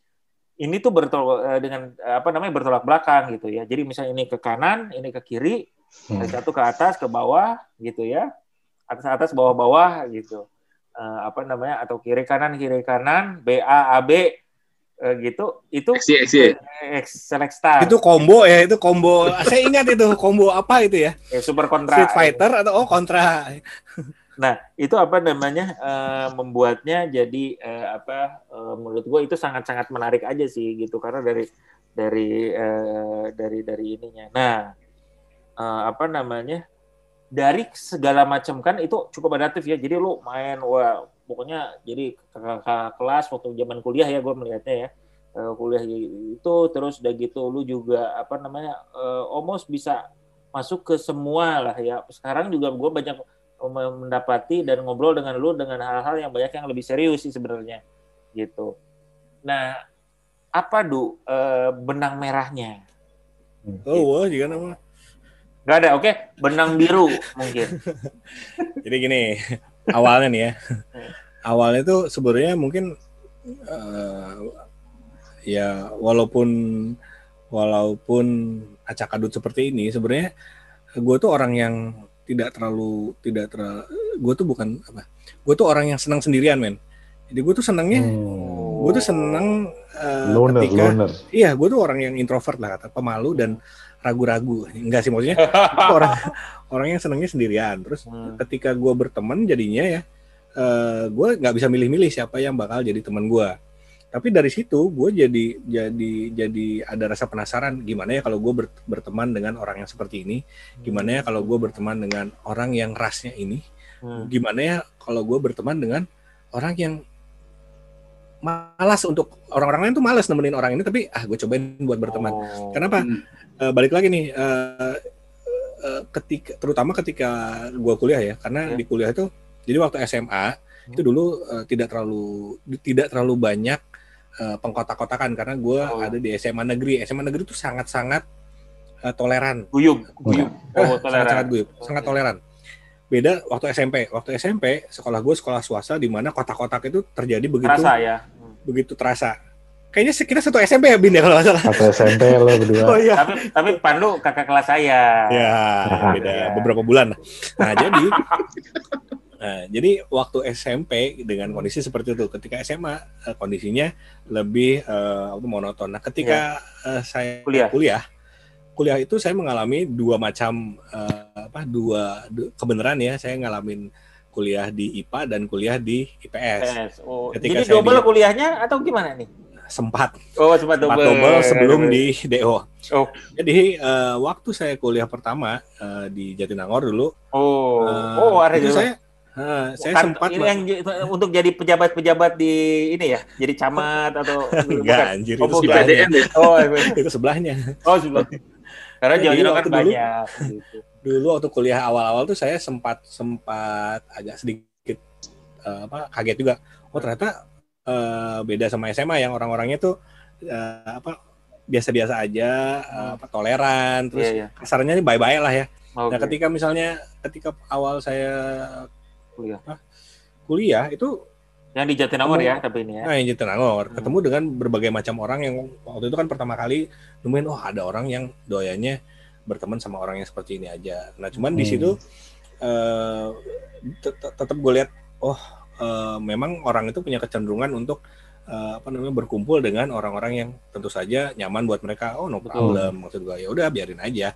ini tuh bertolak eh, dengan eh, apa namanya bertolak belakang gitu ya jadi misalnya ini ke kanan ini ke kiri Hmm. satu ke atas ke bawah gitu ya atas atas bawah bawah gitu Eh, apa namanya atau kiri kanan kiri kanan B A A B eh, gitu itu XY, XY. eh, select star Itu combo ya, itu combo. Saya ingat itu combo apa itu ya? Eh, super kontra Street Fighter atau oh kontra. Nah, itu apa namanya eh, membuatnya jadi eh, apa eh, menurut gue itu sangat-sangat menarik aja sih gitu karena dari dari eh, dari dari ininya. Nah, eh, apa namanya? Dari segala macam kan itu cukup adaptif ya. Jadi lu main wah pokoknya jadi kakak kelas waktu zaman kuliah ya gue melihatnya ya. Eh, kuliah itu terus udah gitu lu juga apa namanya eh, almost bisa masuk ke semua lah ya. Sekarang juga gue banyak mendapati dan ngobrol dengan lu dengan hal-hal yang banyak yang lebih serius sih sebenarnya gitu. Nah, apa du eh, benang merahnya? Oh, wah, juga nama. Gak ada, oke? Benang biru mungkin. Jadi gini, awalnya nih ya. Awalnya tuh sebenarnya mungkin eh, ya walaupun walaupun acak adut seperti ini sebenarnya gue tuh orang yang tidak terlalu tidak terlalu gue tuh bukan apa gue tuh orang yang senang sendirian men jadi gue tuh senangnya Hmm. gue tuh eh, Loner, ketika loner. iya gue tuh orang yang introvert lah kata pemalu dan ragu-ragu enggak sih maksudnya orang orang yang senangnya sendirian terus Hmm. ketika gue berteman jadinya ya eh gue nggak bisa milih-milih siapa yang bakal jadi teman gue tapi dari situ gue jadi jadi jadi ada rasa penasaran gimana ya kalau gue ber- berteman dengan orang yang seperti ini gimana ya kalau gue berteman dengan orang yang rasnya ini Hmm. gimana ya kalau gue berteman dengan orang yang malas untuk orang-orang lain tuh malas nemenin orang ini tapi ah gue cobain buat berteman Oh. kenapa Hmm. Eh, balik lagi nih eh, eh, ketika terutama ketika gue kuliah ya karena Ya. di kuliah itu jadi waktu SMA itu dulu eh, tidak terlalu tidak terlalu banyak eh, pengkotak-kotakan karena gue Oh. ada di SMA negeri SMA negeri itu sangat-sangat eh, toleran Guyub, guyub. Oh, sangat toleran. sangat guyup, sangat toleran. Beda waktu SMP. Waktu SMP sekolah gue sekolah swasta di mana kotak-kotak itu terjadi begitu Terasa ya. Hmm. begitu terasa. Kayaknya se- kita satu SMP ya Bin ya kalau salah. Atau SMP lo berdua. Oh iya. Tapi tapi Pandu kakak kelas saya. Ya beda Iya. beberapa bulan. Nah jadi Nah, jadi waktu SMP dengan kondisi seperti itu, ketika SMA eh, kondisinya lebih apa, monoton. Nah, ketika eh, saya Kuliah. kuliah, kuliah itu saya mengalami dua macam eh, apa dua, du- kebenaran ya. Saya ngalamin kuliah di IPA dan kuliah di IPS. PS. Oh, Ketika jadi double di- kuliahnya atau gimana nih? Sempat Oh, sempat sempat double. double sebelum di DO. Oh. Jadi eh, waktu saya kuliah pertama eh, di Jatinangor dulu, Oh, eh, oh ada itu juga. saya saya Kan sempat ini yang untuk jadi pejabat-pejabat di ini ya, jadi camat atau enggak bukan? anjir Oh, itu bukan. sebelahnya. Ya. Oh, iya. itu sebelahnya. oh sebelum. Karena jauh-jauh kan waktu dulu- banyak. Gitu. Dulu waktu kuliah awal-awal tuh saya sempat sempat agak sedikit eh, apa kaget juga. Oh ternyata eh, beda sama SMA yang orang-orangnya tuh eh, apa biasa-biasa aja, apa toleran, terus Iya, iya. kasarnya ini bye-bye lah ya. Oke. Nah, ketika misalnya ketika awal saya Kuliah. kuliah itu Yang di Jatinangor ya, tapi ini ya. Nah, yang Jatinangor Hmm. ketemu dengan berbagai macam orang yang waktu itu kan pertama kali nemuin oh ada orang yang doyannya berteman sama orang yang seperti ini aja. Nah, cuman di Hmm. situ eh tet- tetap gue lihat oh eh, memang orang itu punya kecenderungan untuk eh, apa namanya berkumpul dengan orang-orang yang tentu saja nyaman buat mereka. Oh, no Betul. problem maksud gue. Ya udah biarin aja.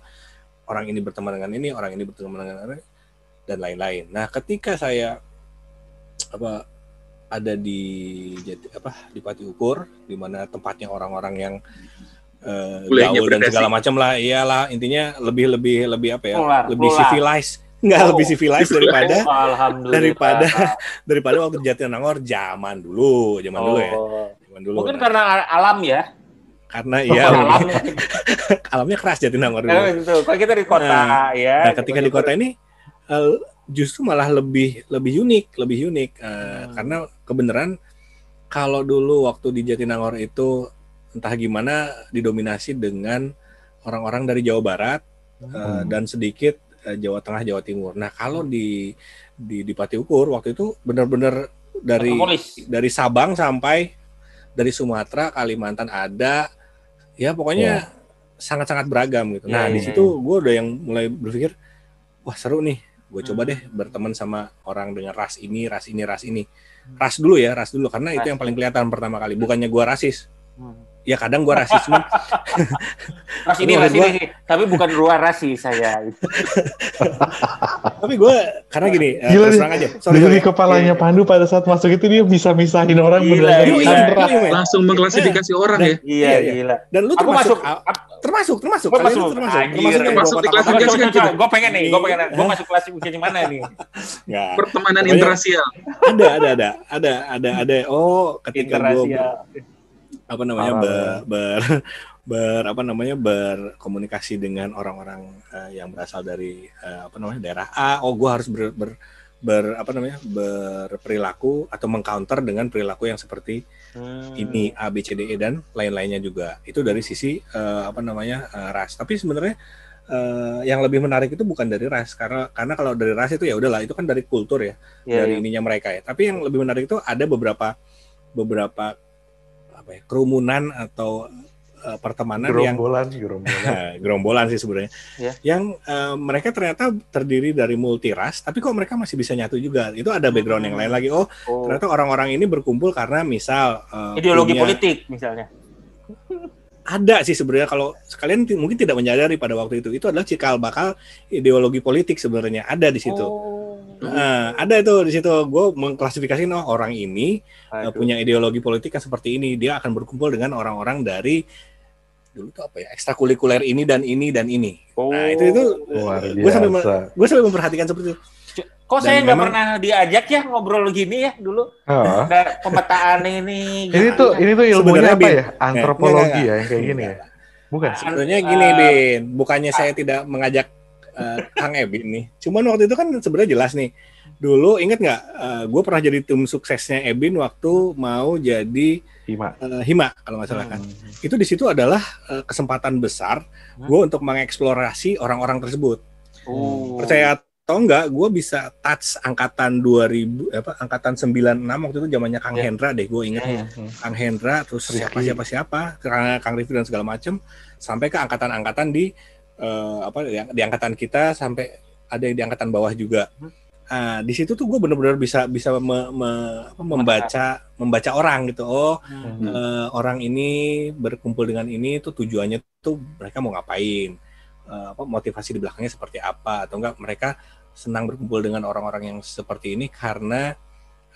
Orang ini berteman dengan ini, orang ini berteman dengan ini dan lain-lain. Nah, ketika saya apa ada di Jati, apa di Pati Ukur di mana tempatnya orang-orang yang Kuliahnya gaul dan segala macam lah iyalah intinya lebih lebih lebih apa ya lebih plural. civilized nggak Oh. lebih civilized daripada Oh, daripada daripada waktu di Jatinangor zaman dulu zaman dulu ya Oh. zaman dulu Mungkin Nah, karena alam ya. karena iya alam. alamnya keras Jatinangor dulu. Kalau kita di kota ya. Nah, ketika di kota ini eh, justru malah lebih lebih unik, lebih unik Eh, Hmm. karena kebenaran kalau dulu waktu di Jatinangor itu entah gimana didominasi dengan orang-orang dari Jawa Barat eh, Hmm. dan sedikit Jawa Tengah, Jawa Timur. Nah, kalau di di di Pati Ukur waktu itu benar-benar dari dari Sabang sampai dari Sumatera, Kalimantan ada ya pokoknya sangat-sangat beragam gitu. Iya, Nah, di iya, situ gue udah yang mulai berpikir wah seru nih. Gue coba Hmm. deh berteman sama orang dengan ras ini, ras ini, ras ini. Ras dulu ya, ras dulu karena itu Ras. yang paling kelihatan pertama kali. Bukannya gue rasis. Hmm. Ya kadang gue rasis, cuman Ras ini, ras gua- ini. Tapi bukan luar rasi saya. tapi gue karena gini, eh, Gila terus nih. terang aja. Sorry, Dari sorry. kepalanya Pandu pada saat masuk itu dia bisa misahin orang Gila, berdasarkan gila. ras. Iya, Langsung mengklasifikasi orang Dan- ya. Iya, Iya, iya. gila. Dan lu Aku termasuk, masuk. termasuk, termasuk. Termasuk. Anjir. Termasuk Termasuk gua di kotak-kotak. klasifikasi kan kita. Gue pengen nih, gue pengen, gue masuk klasifikasi mana nih? Pertemanan interrasial. ada ada ada ada ada ada oh ketika gue. Apa namanya ber, ber ber apa namanya berkomunikasi dengan orang-orang eh, yang berasal dari eh, apa namanya daerah A oh gue harus ber, ber, ber- apa namanya berperilaku atau mengcounter dengan perilaku yang seperti Hmm. ini A B C D E dan lain-lainnya juga itu dari sisi eh, apa namanya eh, ras tapi sebenarnya eh, yang lebih menarik itu bukan dari ras karena karena kalau dari ras itu ya udahlah itu kan dari kultur ya Iya, dari iya. ininya mereka ya. Tapi yang lebih menarik itu ada beberapa beberapa apa ya kerumunan atau uh, pertemanan yang gerombolan gerombolan gerombolan sih sebenarnya Ya. yang uh, mereka ternyata terdiri dari multi ras tapi kok mereka masih bisa nyatu juga itu ada background yang lain lagi oh Oh. ternyata orang-orang ini berkumpul karena misal uh, Ideologi punya- politik misalnya. ada sih sebenarnya kalau sekalian mungkin tidak menyadari pada waktu itu itu adalah cikal bakal ideologi politik sebenarnya ada di situ Oh. Nah, ada itu di situ. Gue mengklasifikasi oh orang ini uh, punya ideologi politik yang seperti ini. Dia akan berkumpul dengan orang-orang dari dulu tuh apa ya ekstrakurikuler ini dan ini dan ini. Nah itu itu luar gue sampai gue sampai memperhatikan seperti itu. Kok Dan saya nggak memang- pernah diajak ya ngobrol gini ya dulu? Ah. Ada pemetaan ini. ini tuh ini tuh ilmunya Sebenarnya, apa Bin. ya? antropologi Enggak, enggak, ya yang kayak gini ya? Bukan sebenarnya gini Uh, bin. Bukannya saya tidak mengajak uh, Kang Ebin nih cuman waktu itu kan sebenarnya jelas nih dulu inget nggak gue pernah jadi tim suksesnya Ebin waktu mau jadi Hima uh, Hima kalau nggak salah kan Hmm. itu di situ adalah uh, kesempatan besar Hmm. gue untuk mengeksplorasi orang-orang tersebut. Oh. Percaya atau enggak, gue bisa touch angkatan 2000 apa angkatan 96 waktu itu zamannya Kang Ya. Hendra deh, gue ingat. Ya, ya. Kang Hendra terus siapa siapa siapa, Kang, Rifki dan segala macam sampai ke angkatan-angkatan di eh, apa di, di angkatan kita sampai ada yang di angkatan bawah juga. Hmm. Nah, di situ tuh gue benar-benar bisa bisa me- me- apa, membaca membaca orang gitu. Oh, Hmm. eh, orang ini berkumpul dengan ini tuh tujuannya tuh mereka mau ngapain Eh, apa motivasi di belakangnya seperti apa atau enggak mereka senang berkumpul dengan orang-orang yang seperti ini karena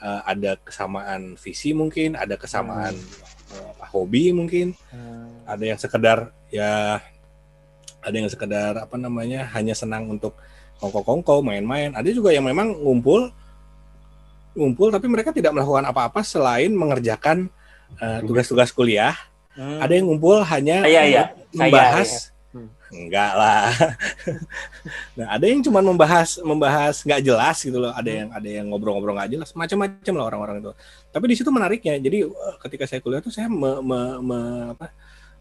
eh, ada kesamaan visi mungkin ada kesamaan eh, apa, hobi mungkin Hmm. ada yang sekedar ya ada yang sekedar apa namanya hanya senang untuk kongko-kongko main-main ada juga yang memang ngumpul ngumpul tapi mereka tidak melakukan apa-apa selain mengerjakan eh, tugas-tugas kuliah Hmm. ada yang ngumpul hanya Saya, ya. Saya, membahas ya. Hmm. enggak lah nah ada yang cuma membahas membahas nggak jelas gitu loh ada Hmm. yang ada yang ngobrol-ngobrol nggak jelas macam-macam lah orang-orang itu tapi di situ menariknya jadi eh, ketika saya kuliah tuh saya me, me- me- apa,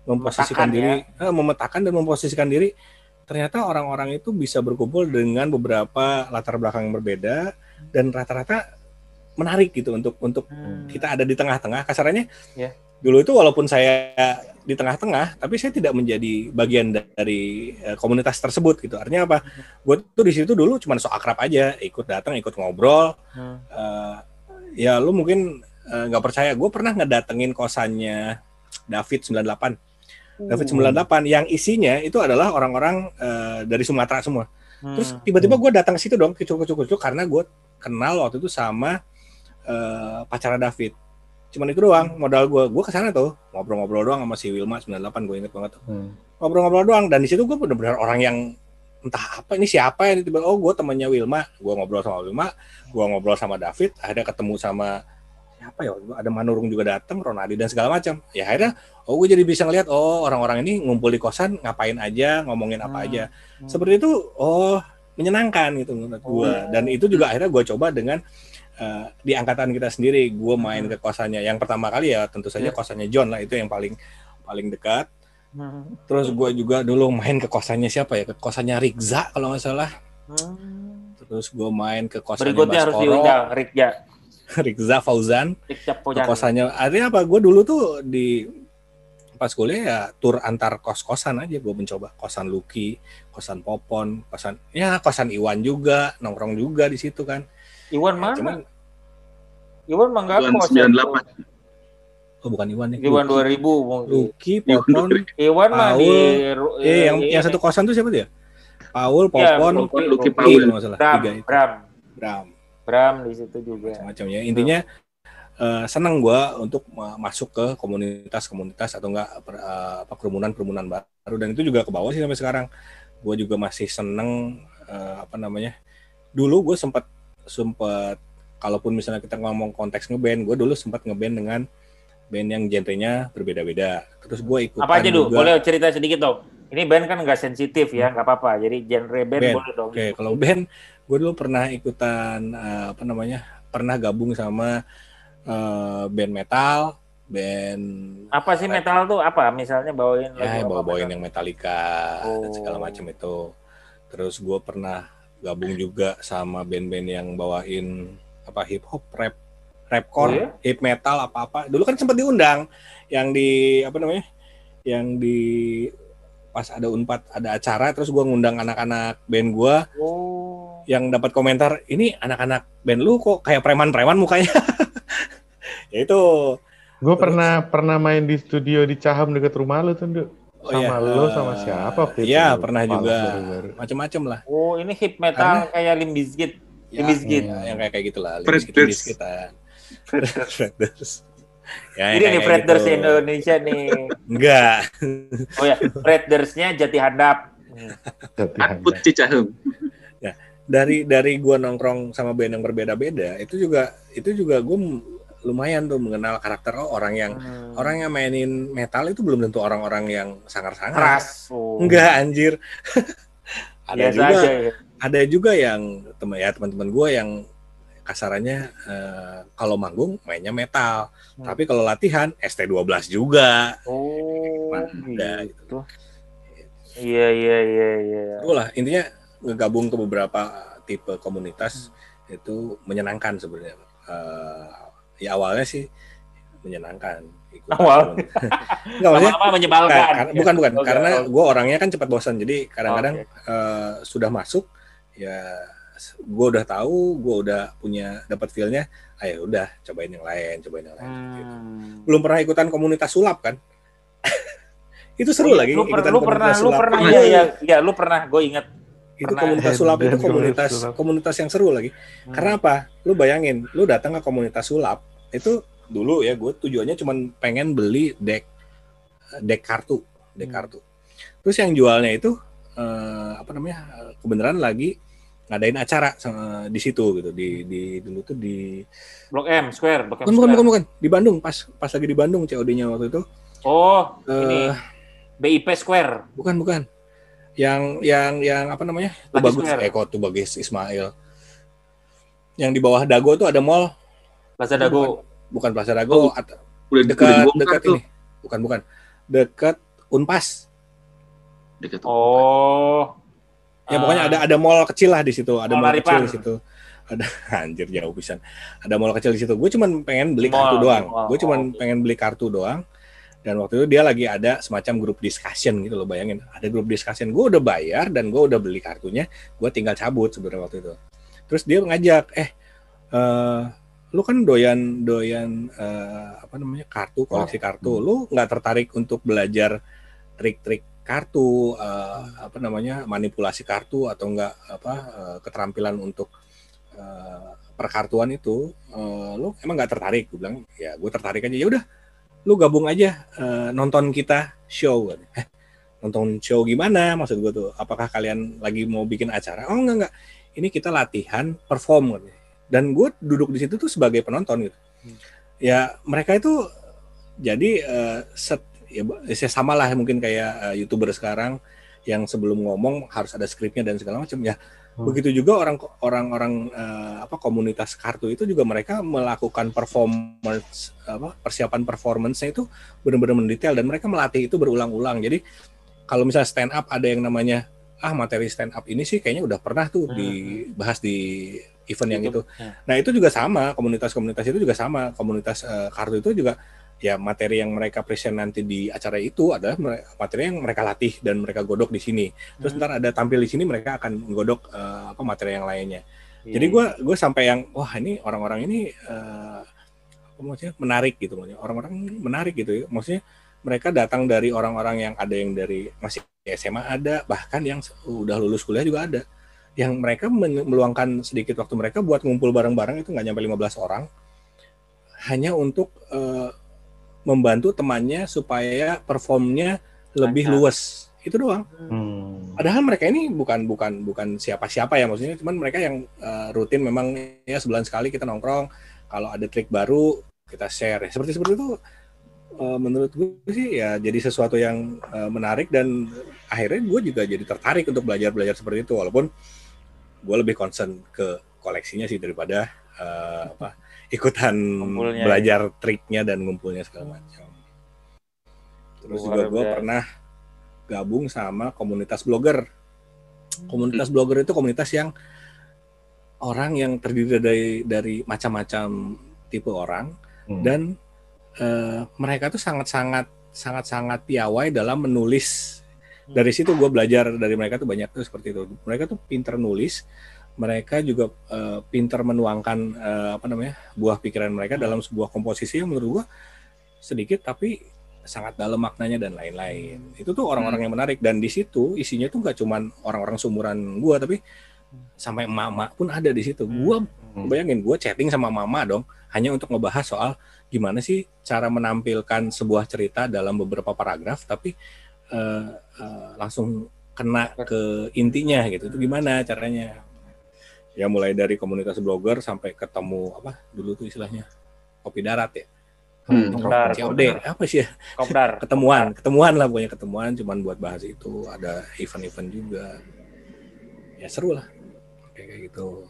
memposisikan Memetakan, diri. eh, memetakan dan memposisikan diri. Ternyata orang-orang itu bisa berkumpul dengan beberapa latar belakang yang berbeda dan rata-rata menarik gitu untuk untuk Hmm. kita ada di tengah-tengah. Kasarannya Ya. dulu itu walaupun saya di tengah-tengah tapi saya tidak menjadi bagian dari eh, komunitas tersebut gitu. Artinya apa? Gue tuh di situ dulu cuma sok akrab aja ikut datang ikut ngobrol. Hmm. Eh, ya lu mungkin nggak percaya. Gue pernah ngedatengin kosannya David 98 David 98 yang isinya itu adalah orang-orang eh, dari Sumatera semua. Terus Hmm. tiba-tiba gue datang ke situ dong kecil kecil kecil karena gue kenal waktu itu sama eh, pacara David. Cuman itu doang modal gue gue ke sana tuh ngobrol-ngobrol doang sama si Wilma 98 gue inget banget tuh. Hmm. ngobrol-ngobrol doang dan di situ gue benar-benar orang yang entah apa ini siapa ya tiba oh gue temannya Wilma. Gue ngobrol sama Wilma gue ngobrol sama David akhirnya ketemu sama siapa ya ada Manurung juga datang Ronaldi dan segala macam ya akhirnya oh gue jadi bisa ngeliat oh orang-orang ini ngumpul di kosan ngapain aja ngomongin apa Hmm. aja Hmm. seperti itu oh menyenangkan gitu menurut gue Oh. dan itu juga akhirnya gue coba dengan eh, di angkatan kita sendiri gue main Hmm. ke kosannya yang pertama kali ya tentu saja Ya. kosannya John lah itu yang paling paling dekat Hmm. terus gue juga dulu main ke kosannya siapa ya ke kosannya Rigza kalau nggak salah Hmm. terus gue main ke kosannya Berikutnya harus Baskoro diundang Rikja. Rigza Fauzan Pojang. kosannya artinya apa gue dulu tuh di pas kuliah ya tur antar kos kosan aja gue mencoba kosan Lucky kosan Popon kosan ya kosan Iwan juga nongkrong juga di situ kan Iwan Ya, mana? cuman Iwan mah nggak Iwan kos ya. 98. oh bukan Iwan nih Iwan Lucky. 2000 mungkin. Lucky Popon 2000. Iwan mah di eh yang yang satu kosan tuh siapa dia Paul Ya, Popon Popon, Lucky, Paul. salah Bram, Bram, Bram Bram di situ juga. macam ya intinya eh, senang gue untuk ma- masuk ke komunitas-komunitas atau enggak per- eh, apa kerumunan-kerumunan baru dan itu juga ke bawah sih sampai sekarang gue juga masih seneng eh, apa namanya dulu gue sempat sempat kalaupun misalnya kita ngomong konteks ngeband gue dulu sempat ngeband dengan band yang genrenya berbeda-beda terus gue ikut Apa aja dulu? Boleh cerita sedikit dong. Ini band kan nggak sensitif ya, nggak apa-apa. Jadi genre band, Band, boleh dong. Oke, kalau band, gue dulu pernah ikutan eh, apa namanya, pernah gabung sama eh, band metal, band Apa sih metal tuh? Apa? Misalnya bawain ya lagu bawa bawain metal? yang Metallica dan segala Oh. macam itu. Terus gue pernah gabung juga sama band-band yang bawain apa hip hop, rap, rapcore, Oh, iya? hip metal apa apa. Dulu kan sempat diundang yang di apa namanya, yang di pas ada unpad ada acara terus gue ngundang anak-anak band gue Oh. yang dapat komentar ini anak-anak band lu kok kayak preman-preman mukanya ya itu Gue pernah pernah main di studio di Caham deket rumah lu tuh, Nduk. Oh, Sama iya. lu Eh, sama siapa waktu iya, pernah Malam juga. macem-macem lah Oh, ini hip metal kayak Limp Bizkit. ya, Limp Bizkit. ya, yang kayak kayak gitulah Limp Durst. Ya, Jadi yang nih Fredders gitu. Indonesia nih. enggak Oh ya, Fredders-nya Jati Handap. Hmm. Jati Akut Handap. Cicahem. dari dari gua nongkrong sama band yang berbeda-beda itu juga itu juga gue lumayan tuh mengenal karakter oh, orang yang Hmm. orang yang mainin metal itu belum tentu orang-orang yang sangar-sangar keras. Oh. enggak anjir ada Biasa juga aja ya. ada juga yang teman ya teman-teman gue yang kasarannya eh, kalau manggung mainnya metal Hmm. tapi kalau latihan ST12 juga Oh, Ada, gitu. Iya, iya, iya, iya. itulah intinya ngegabung ke beberapa tipe komunitas itu menyenangkan sebenarnya Eh, ya awalnya sih menyenangkan Awal. Nggak, maksudnya menyebalkan. Ka- karena- bukan bukan Oke, karena oke. gue orangnya kan cepat bosan jadi kadang-kadang Oke. eh, sudah masuk ya gue udah tahu gue udah punya dapat feelnya ayo udah cobain yang lain cobain yang lain gitu. Hmm. belum pernah ikutan komunitas sulap kan itu seru Iya, lagi Lu, per- ikutan lu pernah, komunitas lu sulap pernah, Pernah. iya, iya, iya, lu pernah, gue inget. itu pernah. komunitas sulap itu komunitas komunitas yang seru lagi Hmm. karena apa lu bayangin lu datang ke komunitas sulap itu dulu ya gue tujuannya cuma pengen beli deck deck kartu deck Hmm. kartu terus yang jualnya itu eh, apa namanya eh, kebenaran lagi ngadain acara sama- di situ gitu di di dulu tuh di Blok M, Square, Blok M bukan bukan Square. bukan, bukan. di Bandung pas pas lagi di Bandung COD-nya waktu itu Oh, eh, ini BIP Square. bukan bukan yang yang yang apa namanya tuh bagus Square. eh kok tuh bagus Ismail yang di bawah Dago tuh ada mall Plaza Dago. bukan Plaza Dago Oh, at- Udah, dekat dekat tuh. ini bukan bukan dekat Unpas Dekat Oh. Ya pokoknya Ah, ada ada mall kecil lah di situ ada Mall mall kecil di situ. Ada anjir jauh pisan. Ada mall kecil di situ. Gue cuman pengen beli Mall, kartu doang. gue cuman oke. pengen beli kartu doang. Dan waktu itu dia lagi ada semacam grup discussion gitu loh bayangin. Ada grup discussion. Gue udah bayar dan gue udah beli kartunya. Gue tinggal cabut sebenarnya waktu itu. Terus dia ngajak eh eh, lu kan doyan doyan eh, apa namanya kartu koleksi kartu. Lu nggak tertarik untuk belajar trik-trik kartu eh, apa namanya manipulasi kartu atau enggak apa eh, keterampilan untuk eh, perkartuan itu eh, lu emang nggak tertarik? Gue bilang ya gue tertarik aja. Ya udah lu gabung aja eh, nonton kita show. Eh, nonton show gimana? Maksud gue tuh apakah kalian lagi mau bikin acara? Oh enggak enggak. Ini kita latihan perform katanya. dan gue duduk di situ tuh sebagai penonton gitu. Ya mereka itu jadi eh, set ya ya sama lah mungkin kayak eh, youtuber sekarang yang sebelum ngomong harus ada skripnya dan segala macam ya Hmm. begitu juga orang orang-orang eh, apa komunitas kartu itu juga mereka melakukan performance apa persiapan performance itu benar-benar mendetail dan mereka melatih itu berulang-ulang jadi kalau misalnya stand up ada yang namanya ah materi stand up ini sih kayaknya udah pernah tuh Hmm. dibahas di event yang itu. Ya. Nah itu juga sama komunitas-komunitas itu juga sama komunitas eh, kartu itu juga ya materi yang mereka present nanti di acara itu adalah materi yang mereka latih dan mereka godok di sini. Terus Hmm. ntar ada tampil di sini mereka akan godok eh, apa materi yang lainnya. Iya, Jadi gue gue sampai yang wah ini orang-orang ini eh, apa maksudnya menarik gitu maksudnya orang-orang menarik gitu ya. Maksudnya mereka datang dari orang-orang yang ada yang dari masih SMA ada bahkan yang udah lulus kuliah juga ada yang mereka meluangkan sedikit waktu mereka buat ngumpul bareng-bareng itu nggak nyampe 15 orang hanya untuk eh, membantu temannya supaya performnya lebih Lancar. luas itu doang Hmm. Padahal mereka ini bukan bukan bukan siapa-siapa ya maksudnya, cuman mereka yang eh, rutin memang ya sebulan sekali kita nongkrong, kalau ada trik baru kita share. Seperti seperti itu eh, menurut gue sih ya jadi sesuatu yang eh, menarik dan akhirnya gue juga jadi tertarik untuk belajar belajar seperti itu walaupun gue lebih concern ke koleksinya sih daripada eh, apa ikutan Ngumpulnya, belajar triknya dan ngumpulnya segala macam. Terus juga Luar gue biasa. pernah gabung sama komunitas blogger. Komunitas blogger itu komunitas yang orang yang terdiri dari dari macam-macam tipe orang Hmm. dan eh, mereka tuh sangat-sangat sangat-sangat piawai dalam menulis. Dari situ gue belajar dari mereka tuh banyak tuh seperti itu. Mereka tuh pinter nulis, mereka juga eh, pinter menuangkan eh, apa namanya buah pikiran mereka dalam sebuah komposisi yang menurut gue sedikit tapi sangat dalam maknanya dan lain-lain. Itu tuh orang-orang yang menarik dan di situ isinya tuh nggak cuman orang-orang sumuran gue tapi sampai emak-emak pun ada di situ. Gue bayangin gue chatting sama mama dong hanya untuk ngebahas soal gimana sih cara menampilkan sebuah cerita dalam beberapa paragraf tapi eh, eh, langsung kena ke intinya gitu. Itu gimana caranya? Ya mulai dari komunitas blogger sampai ketemu apa dulu tuh istilahnya kopi darat ya. Hmm. Kopdar, COD apa sih ya? Kopdar. ketemuan ketemuan lah pokoknya ketemuan cuman buat bahas itu ada event-event juga ya seru lah kayak gitu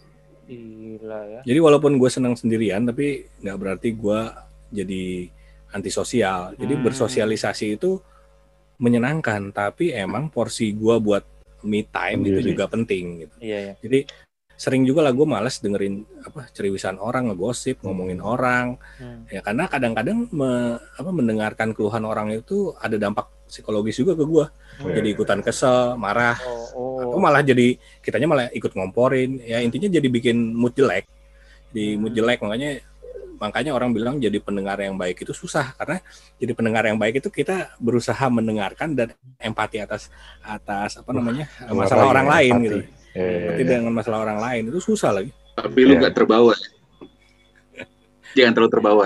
Gila ya. jadi walaupun gue senang sendirian tapi nggak berarti gue jadi antisosial jadi Hmm. bersosialisasi itu menyenangkan tapi emang porsi gue buat me time itu juga penting gitu Iya ya. jadi sering juga lah gue males dengerin apa ceriwisan orang ngegosip ngomongin orang Hmm. ya karena kadang-kadang me- apa, mendengarkan keluhan orang itu ada dampak psikologis juga ke gue Iya. jadi ikutan kesel marah Oh, atau oh. malah jadi kitanya malah ikut ngomporin ya intinya jadi bikin mood jelek di mood Hmm. jelek makanya makanya orang bilang jadi pendengar yang baik itu susah karena jadi pendengar yang baik itu kita berusaha mendengarkan dan empati atas atas apa namanya masalah Apa orang ya, lain empati. gitu Iya, iya, empati iya. dengan masalah orang lain itu susah lagi Tapi lu Iya. nggak terbawa. Jangan terlalu terbawa.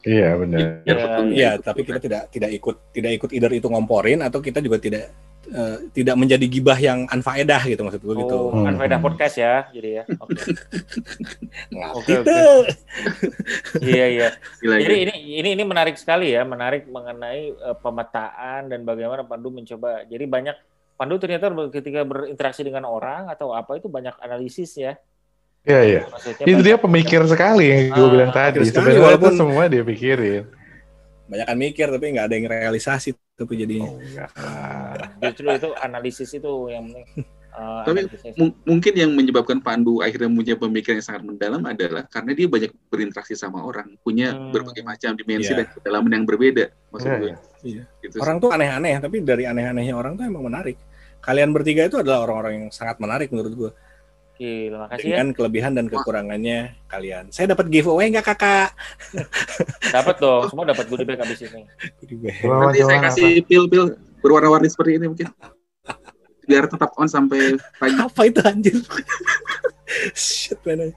Iya benar. Biar Iya, Iya, itu. tapi kita tidak tidak ikut tidak ikut either itu ngomporin atau kita juga tidak eh, tidak menjadi gibah yang anfaedah gitu maksud gue gitu. Oh, kan Hmm. faedah podcast ya, jadi ya. Oke. Gitu. Iya iya. Jadi ini ini ini menarik sekali ya, menarik mengenai eh, pemetaan dan bagaimana Pandu mencoba. Jadi banyak Pandu ternyata ketika berinteraksi dengan orang atau apa itu banyak analisis ya. Iya iya. Itu banyak- dia pemikir sekali yang gue Ah, bilang tadi. Sebenarnya walaupun- itu semua dia pikirin. Banyakan mikir tapi nggak ada yang realisasi tapi jadinya. Oh, enggak. justru itu analisis itu yang eh, Tapi mungkin yang menyebabkan Pandu akhirnya punya pemikiran yang sangat mendalam adalah karena dia banyak berinteraksi sama orang, punya Hmm. berbagai macam dimensi Iya. dan kedalaman yang berbeda. Maksud Iya, gue. Iya. Gitu. Orang tuh aneh-aneh tapi dari aneh-anehnya orang tuh emang menarik. Kalian bertiga itu adalah orang-orang yang sangat menarik menurut gue. Gila, makasih ya. Dengan kelebihan dan kekurangannya kalian. Saya dapat giveaway nggak kakak? Dapat dong, semua dapat goodie bag abis ini. Nanti saya kasih pil-pil berwarna-warni seperti ini mungkin. Biar tetap on sampai pagi. Apa itu anjir? Shit, man.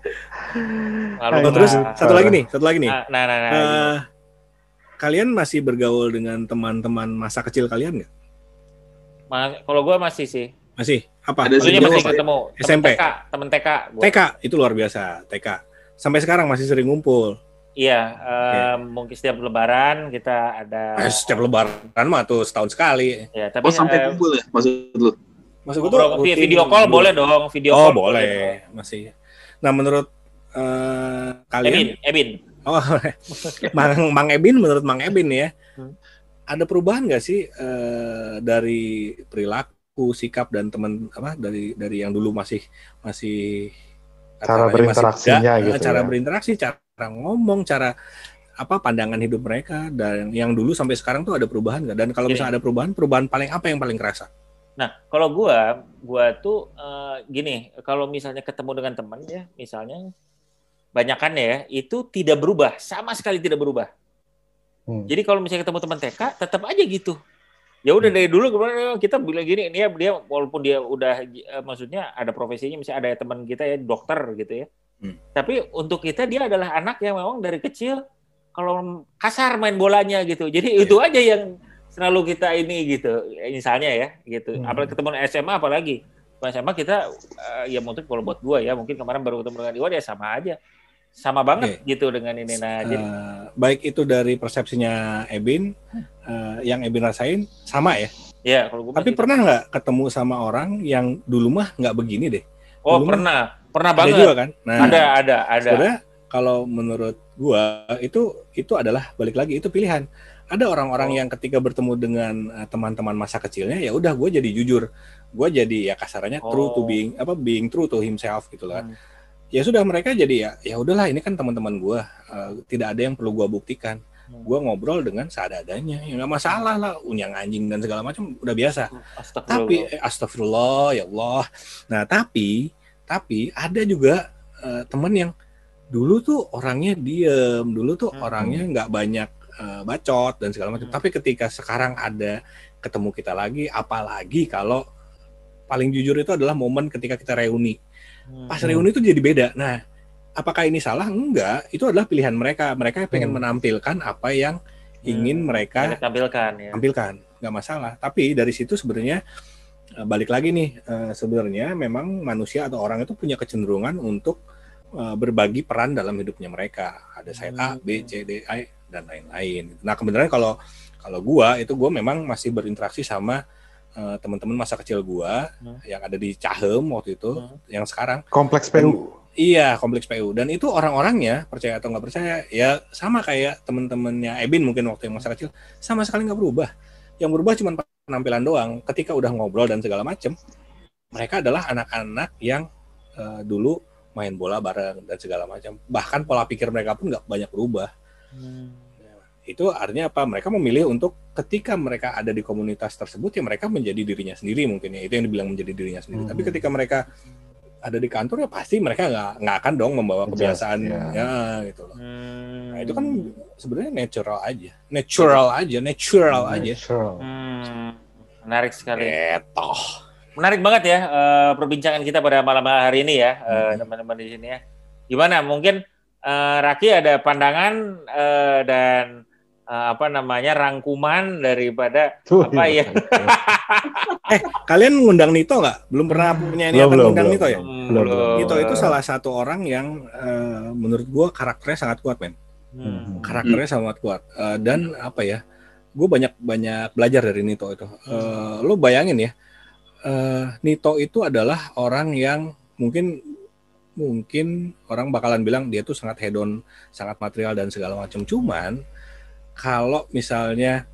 Lalu Oh, terus nah, satu lagi nih, satu lagi nih. nah, nah, nah, nah, Eh, kalian masih bergaul dengan teman-teman masa kecil kalian nggak? Kalau gue masih sih. Masih? Apa? Ada Maksudnya masih ketemu. Temen SMP. TK, temen TK. gua. TK itu luar biasa, TK. Sampai sekarang masih sering ngumpul. Iya, eh, mungkin setiap lebaran kita ada. Eh, setiap lebaran mah tuh setahun sekali. Ya, tapi Oh sampai kumpul ya maksud lu? Maksud gue tuh rutin video call dulu. boleh dong, video Oh, call boleh, masih. Nah, menurut eh, Ebin, kalian Ebin. Oh, Mang, Mang Ebin menurut Mang Ebin ya, Hmm. Ada perubahan nggak sih eh, dari perilaku, sikap dan teman apa dari dari yang dulu masih masih Cara masih berinteraksinya muda, gitu eh, cara ya. berinteraksi, cara ngomong, cara apa pandangan hidup mereka dan yang dulu sampai sekarang tuh ada perubahan nggak? Dan kalau Gini. misalnya ada perubahan, perubahan paling apa yang paling kerasa? Nah, kalau gua, gua tuh eh, gini, kalau misalnya ketemu dengan teman ya, misalnya banyakan ya, itu tidak berubah, sama sekali tidak berubah. Hmm. Jadi kalau misalnya ketemu teman TK, tetap aja gitu. Ya udah dari dulu kemarin kita bilang gini, dia dia walaupun dia udah eh, maksudnya ada profesinya, misalnya ada teman kita ya dokter gitu ya. Hmm. Tapi untuk kita dia adalah anak yang memang dari kecil kalau kasar main bolanya gitu. Jadi itu aja yang selalu kita ini gitu. Misalnya ya gitu. Hmm. Apalagi ketemu SMA apalagi. SMA kita eh, ya mungkin kalau buat gua ya mungkin kemarin baru ketemu dengan Iwan ya sama aja. Sama banget gitu dengan ini. Nah, jadi Eh, baik itu dari persepsinya Ebin, eh, yang Ebin rasain sama ya. ya kalau gua Tapi masih- pernah nggak ketemu sama orang yang dulu mah nggak begini deh? Oh Dulu mah pernah, pernah Ada banget. juga kan? Nah, Ada, ada, ada. sebenarnya kalau menurut gua itu itu adalah balik lagi itu pilihan. Ada orang-orang Oh. yang ketika bertemu dengan eh, teman-teman masa kecilnya ya udah gue jadi jujur, gue jadi ya kasarannya true to Oh. being apa being true to himself gitu lah. Hmm. Ya sudah mereka jadi ya ya udahlah ini kan teman-teman gua. Eh, tidak ada yang perlu gua buktikan. gue ngobrol dengan seadanya. Ya nggak masalah lah unyang anjing dan segala macam udah biasa. Tapi eh, astagfirullah ya Allah. Nah tapi tapi ada juga uh, temen yang dulu tuh orangnya diem dulu tuh Hmm. orangnya nggak banyak uh, bacot dan segala macam. Hmm. tapi ketika sekarang ada ketemu kita lagi apalagi kalau paling jujur itu adalah momen ketika kita reuni Hmm. pas reuni itu jadi beda. Nah, apakah ini salah? Enggak, itu adalah pilihan mereka. Mereka pengen Hmm. menampilkan apa yang ingin Hmm. mereka tampilkan ya. tampilkan, nggak masalah. Tapi dari situ sebenarnya eh, balik lagi nih, eh, sebenarnya memang manusia atau orang itu punya kecenderungan untuk eh, berbagi peran dalam hidupnya mereka. Ada side A, B, C, D, E dan lain-lain. Nah, kebenaran kalau kalau gua itu gua memang masih berinteraksi sama eh, teman-teman masa kecil gua Hmm. yang ada di Cahem waktu itu, Hmm. yang sekarang Kompleks PU. Iya, kompleks PU. Dan itu orang-orangnya, percaya atau nggak percaya, ya sama kayak temen-temennya Ebin mungkin waktu yang masa kecil, sama sekali nggak berubah. Yang berubah cuma penampilan doang. Ketika udah ngobrol dan segala macem, mereka adalah anak-anak yang eh, dulu main bola bareng dan segala macam. Bahkan pola pikir mereka pun nggak banyak berubah. Hmm. Itu artinya apa? Mereka memilih untuk ketika mereka ada di komunitas tersebut, ya mereka menjadi dirinya sendiri mungkin ya. Itu yang dibilang menjadi dirinya sendiri. Hmm. Tapi ketika mereka ada di kantor ya pasti mereka nggak nggak akan dong membawa kebiasaan ya. ya gitu loh. Hmm. Nah, itu kan sebenarnya natural aja, natural aja, natural aja. Natural. Hmm. Menarik sekali. Gitu. Menarik banget ya eh, perbincangan kita pada malam hari ini ya, eh, Hmm. teman-teman di sini ya. Gimana? Mungkin eh, Raki ada pandangan eh, dan eh, apa namanya rangkuman daripada Tuh, apa iya. ya? Kalian ngundang Nito nggak? Belum pernah punya Belum, niatan belum, ngundang belum. Nito ya? Hmm, Belum, belum. Nito itu salah satu orang yang eh, menurut gua karakternya sangat kuat, men. Hmm. Karakternya sangat kuat. Eh, dan apa ya? Gue banyak banyak belajar dari Nito itu. Eh, lo bayangin ya, eh, Nito itu adalah orang yang mungkin mungkin orang bakalan bilang dia tuh sangat hedon, sangat material dan segala macam. Cuman kalau misalnya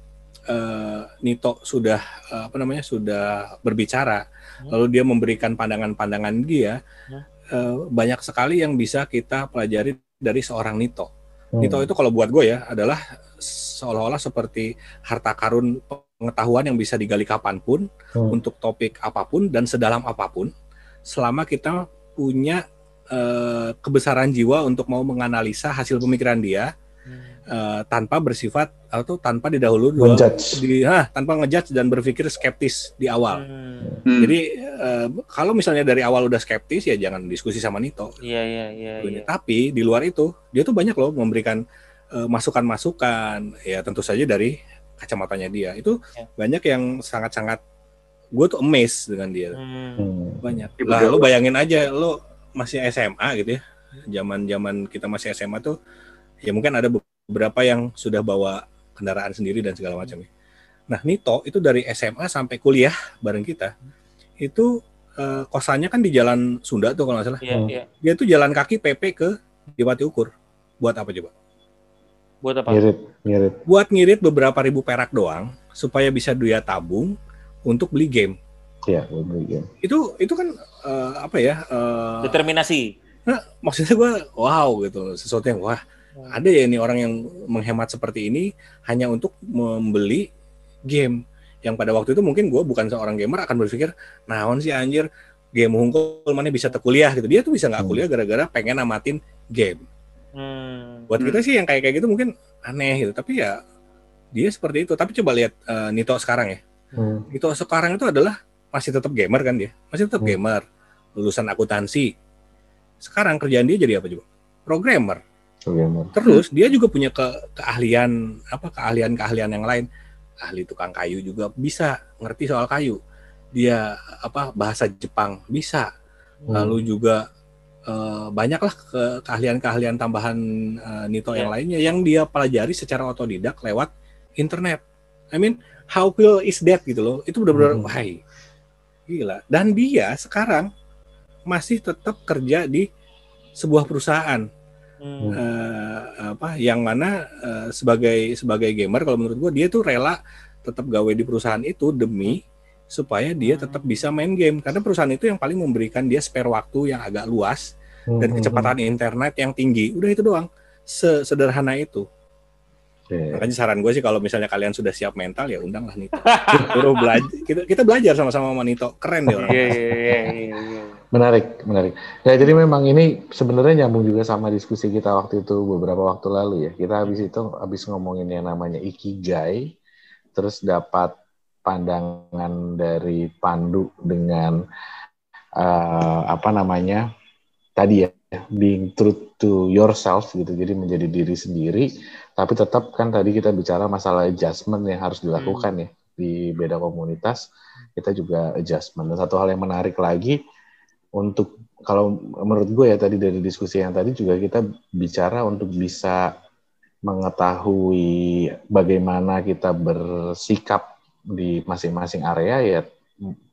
eh, Nito sudah eh, apa namanya sudah berbicara, Hmm. lalu dia memberikan pandangan-pandangan dia, Hmm. eh, banyak sekali yang bisa kita pelajari dari seorang Nito. Hmm. Nito itu kalau buat gue ya adalah seolah-olah seperti harta karun pengetahuan yang bisa digali kapan pun Hmm. untuk topik apa pun dan sedalam apa pun selama kita punya eh, kebesaran jiwa untuk mau menganalisa hasil pemikiran dia Eh, tanpa bersifat atau tanpa didahului dua- Menjudge. di ah, tanpa ngejudge dan berpikir skeptis di awal. Hmm. Hmm. Jadi eh, kalau misalnya dari awal udah skeptis ya jangan diskusi sama Nito. Iya iya iya. iya. Tapi di luar itu dia tuh banyak loh memberikan eh, masukan-masukan ya tentu saja dari kacamatanya dia. Itu Ya. banyak yang sangat-sangat gue tuh amazed dengan dia. Hmm. Hmm. Banyak. Ya, Lah lu bayangin aja lo masih SMA gitu ya. Zaman-zaman kita masih SMA tuh ya mungkin ada beberapa yang sudah bawa kendaraan sendiri dan segala macam. Nah, Nito itu dari SMA sampai kuliah bareng kita. Itu eh, kosannya kan di Jalan Sunda tuh kalau nggak salah. Iya Hmm. iya. Dia tuh jalan kaki PP ke Dipati Ukur. Buat apa coba? Buat apa? Mirip, mirip. Buat ngirit beberapa ribu perak doang supaya bisa dia tabung untuk beli game. Ya, begini. Itu itu kan eh, apa ya? eh, Determinasi. Nah, maksudnya gue wow gitu sesuatu yang wah ada ya ini orang yang menghemat seperti ini hanya untuk membeli game. Yang pada waktu itu mungkin gue bukan seorang gamer akan berpikir naon sih anjir? Game hungkul mana bisa terkuliah? Gitu. Dia tuh bisa nggak Hmm. kuliah gara-gara pengen namatin game. Hmm. buat Hmm. kita sih yang kayak kayak gitu mungkin aneh gitu. Tapi ya dia seperti itu. Tapi coba lihat eh, Nito sekarang ya. Hmm. Nito sekarang itu adalah masih tetap gamer kan dia? Masih tetap Hmm. gamer. Lulusan akuntansi. Sekarang kerjaan dia jadi apa coba? Programmer? Terus dia juga punya ke keahlian apa keahlian-keahlian yang lain. Ahli tukang kayu juga bisa ngerti soal kayu. Dia apa bahasa Jepang bisa. Hmm. Lalu juga eh, banyaklah ke keahlian-keahlian tambahan eh, Nito yang Ya. lainnya yang dia pelajari secara otodidak lewat internet. I mean, how cool is that gitu loh. Itu benar-benar Hmm. wah gila. Dan dia sekarang masih tetap kerja di sebuah perusahaan Hmm. eh, apa yang mana eh, sebagai sebagai gamer kalau menurut gua dia tuh rela tetap gawe di perusahaan itu demi supaya dia Hmm. tetap bisa main game karena perusahaan itu yang paling memberikan dia spare waktu yang agak luas dan Hmm. kecepatan internet yang tinggi udah itu doang sesederhana itu Oke. Makanya saran gue sih kalau misalnya kalian sudah siap mental ya undanglah Nito. Suruh belajar. Kita, kita belajar sama-sama sama Nito. Keren deh orang. Iya, iya, iya, iya, iya. Menarik, menarik. Ya jadi memang ini sebenarnya nyambung juga sama diskusi kita waktu itu beberapa waktu lalu ya. Kita habis itu habis ngomongin yang namanya ikigai, terus dapat pandangan dari Pandu dengan eh, apa namanya tadi ya being true to yourself gitu. Jadi menjadi diri sendiri, tapi tetap kan tadi kita bicara masalah adjustment yang harus dilakukan ya di beda komunitas. Kita juga adjustment. Dan satu hal yang menarik lagi untuk kalau menurut gue ya tadi dari diskusi yang tadi juga kita bicara untuk bisa mengetahui bagaimana kita bersikap di masing-masing area ya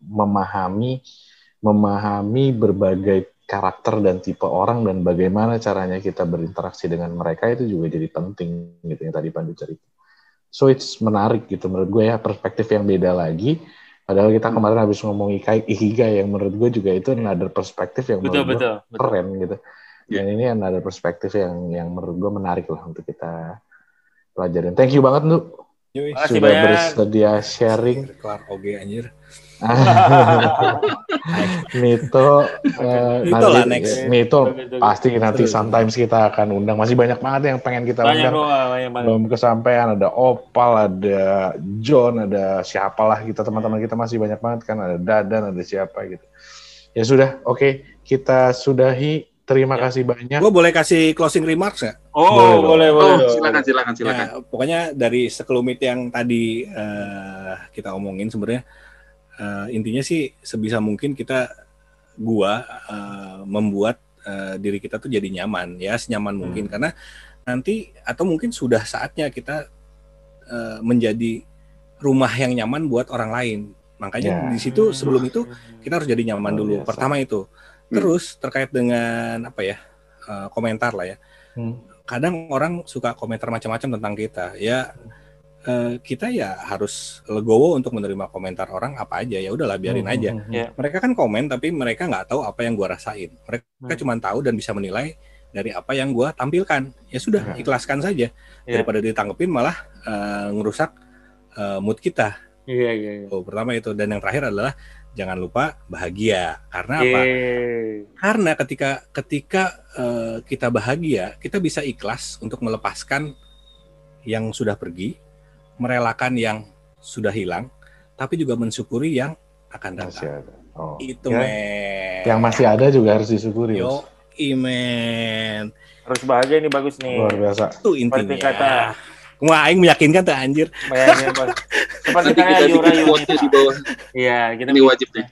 memahami memahami berbagai karakter dan tipe orang dan bagaimana caranya kita berinteraksi dengan mereka itu juga jadi penting gitu yang tadi Pandu cerita. So it's menarik gitu menurut gue ya perspektif yang beda lagi. Padahal kita kemarin habis ngomong ikigai yang menurut gue juga itu another perspektif yang Betul, menurut gue betul, betul. keren gitu. Dan ini another perspektif yang yang menurut gue menarik lah untuk kita pelajarin. Thank you banget Nuk sudah banyak. bersedia sharing. Kelar oge anjir. Mito, eh, Mito lah nanti- next. Mito pasti nanti Betul. sometimes kita akan undang. Masih banyak banget yang pengen kita Banyak undang. bro, banyak banget. Belum kesampaian ada Opal, ada John, ada siapalah kita teman-teman kita masih banyak banget kan. Ada Dadan, ada siapa gitu. Ya sudah, oke kita sudahi. Terima Ya. kasih banyak. Gue boleh kasih closing remarks nggak? Oh, Boleh boleh, boleh. Oh, silakan, silakan, silakan. Ya, pokoknya dari sekelumit yang tadi eh, kita omongin sebenarnya eh, intinya sih sebisa mungkin kita gua eh, membuat eh, diri kita tuh jadi nyaman ya senyaman mungkin karena nanti atau mungkin sudah saatnya kita eh, menjadi rumah yang nyaman buat orang lain. Makanya Ya. di situ sebelum itu kita harus jadi nyaman Luar dulu. biasa. Pertama itu. Terus terkait dengan apa ya eh, komentar lah ya Hmm. kadang orang suka komentar macam-macam tentang kita ya eh, kita ya harus legowo untuk menerima komentar orang apa aja ya udahlah biarin Hmm, aja hmm, hmm. Ya. mereka kan komen tapi mereka nggak tahu apa yang gua rasain mereka Hmm. cuma tahu dan bisa menilai dari apa yang gua tampilkan ya sudah Hmm. ikhlaskan saja Ya. daripada ditanggepin malah eh, ngerusak eh, mood kita Iya, iya, iya. oh, pertama itu dan yang terakhir adalah jangan lupa bahagia karena apa Yeay. karena ketika ketika eh, kita bahagia, kita bisa ikhlas untuk melepaskan yang sudah pergi, merelakan yang sudah hilang, tapi juga mensyukuri yang akan Masih datang. ada. Oh. Itu Ya, men. Yang masih ada juga harus disyukuri. Yo, imen. Harus bahagia nih bagus nih. Luar biasa. Itu intinya. Seperti kata Wah, aing meyakinkan tuh anjir. Bos. Seperti Nanti kata kita Yura bikin quote-nya di bawah. Iya, kita Ini wajib nih.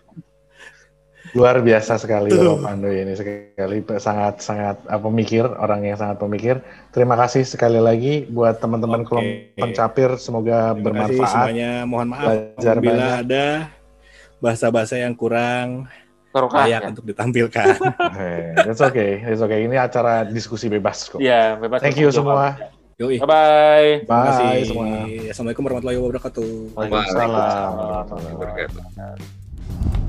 Luar biasa sekali. Bapak Pandu ini sekali sangat sangat apa pemikir orang yang sangat pemikir. Terima kasih sekali lagi buat teman-teman Oke. kelompok pencapir semoga Terima kasih bermanfaat. semuanya. Mohon maaf Belajar apabila banyak. ada bahasa-bahasa yang kurang Barokah, layak ya. untuk ditampilkan. Hey, that's okay, that's okay. Ini acara diskusi bebas kok. Iya, bebas. Thank you semua. Yoi. Bye bye. Terima kasih. Bye semua. Assalamualaikum warahmatullahi wabarakatuh. Waalaikumsalam. Waalaikumsalam warahmatullahi wabarakatuh.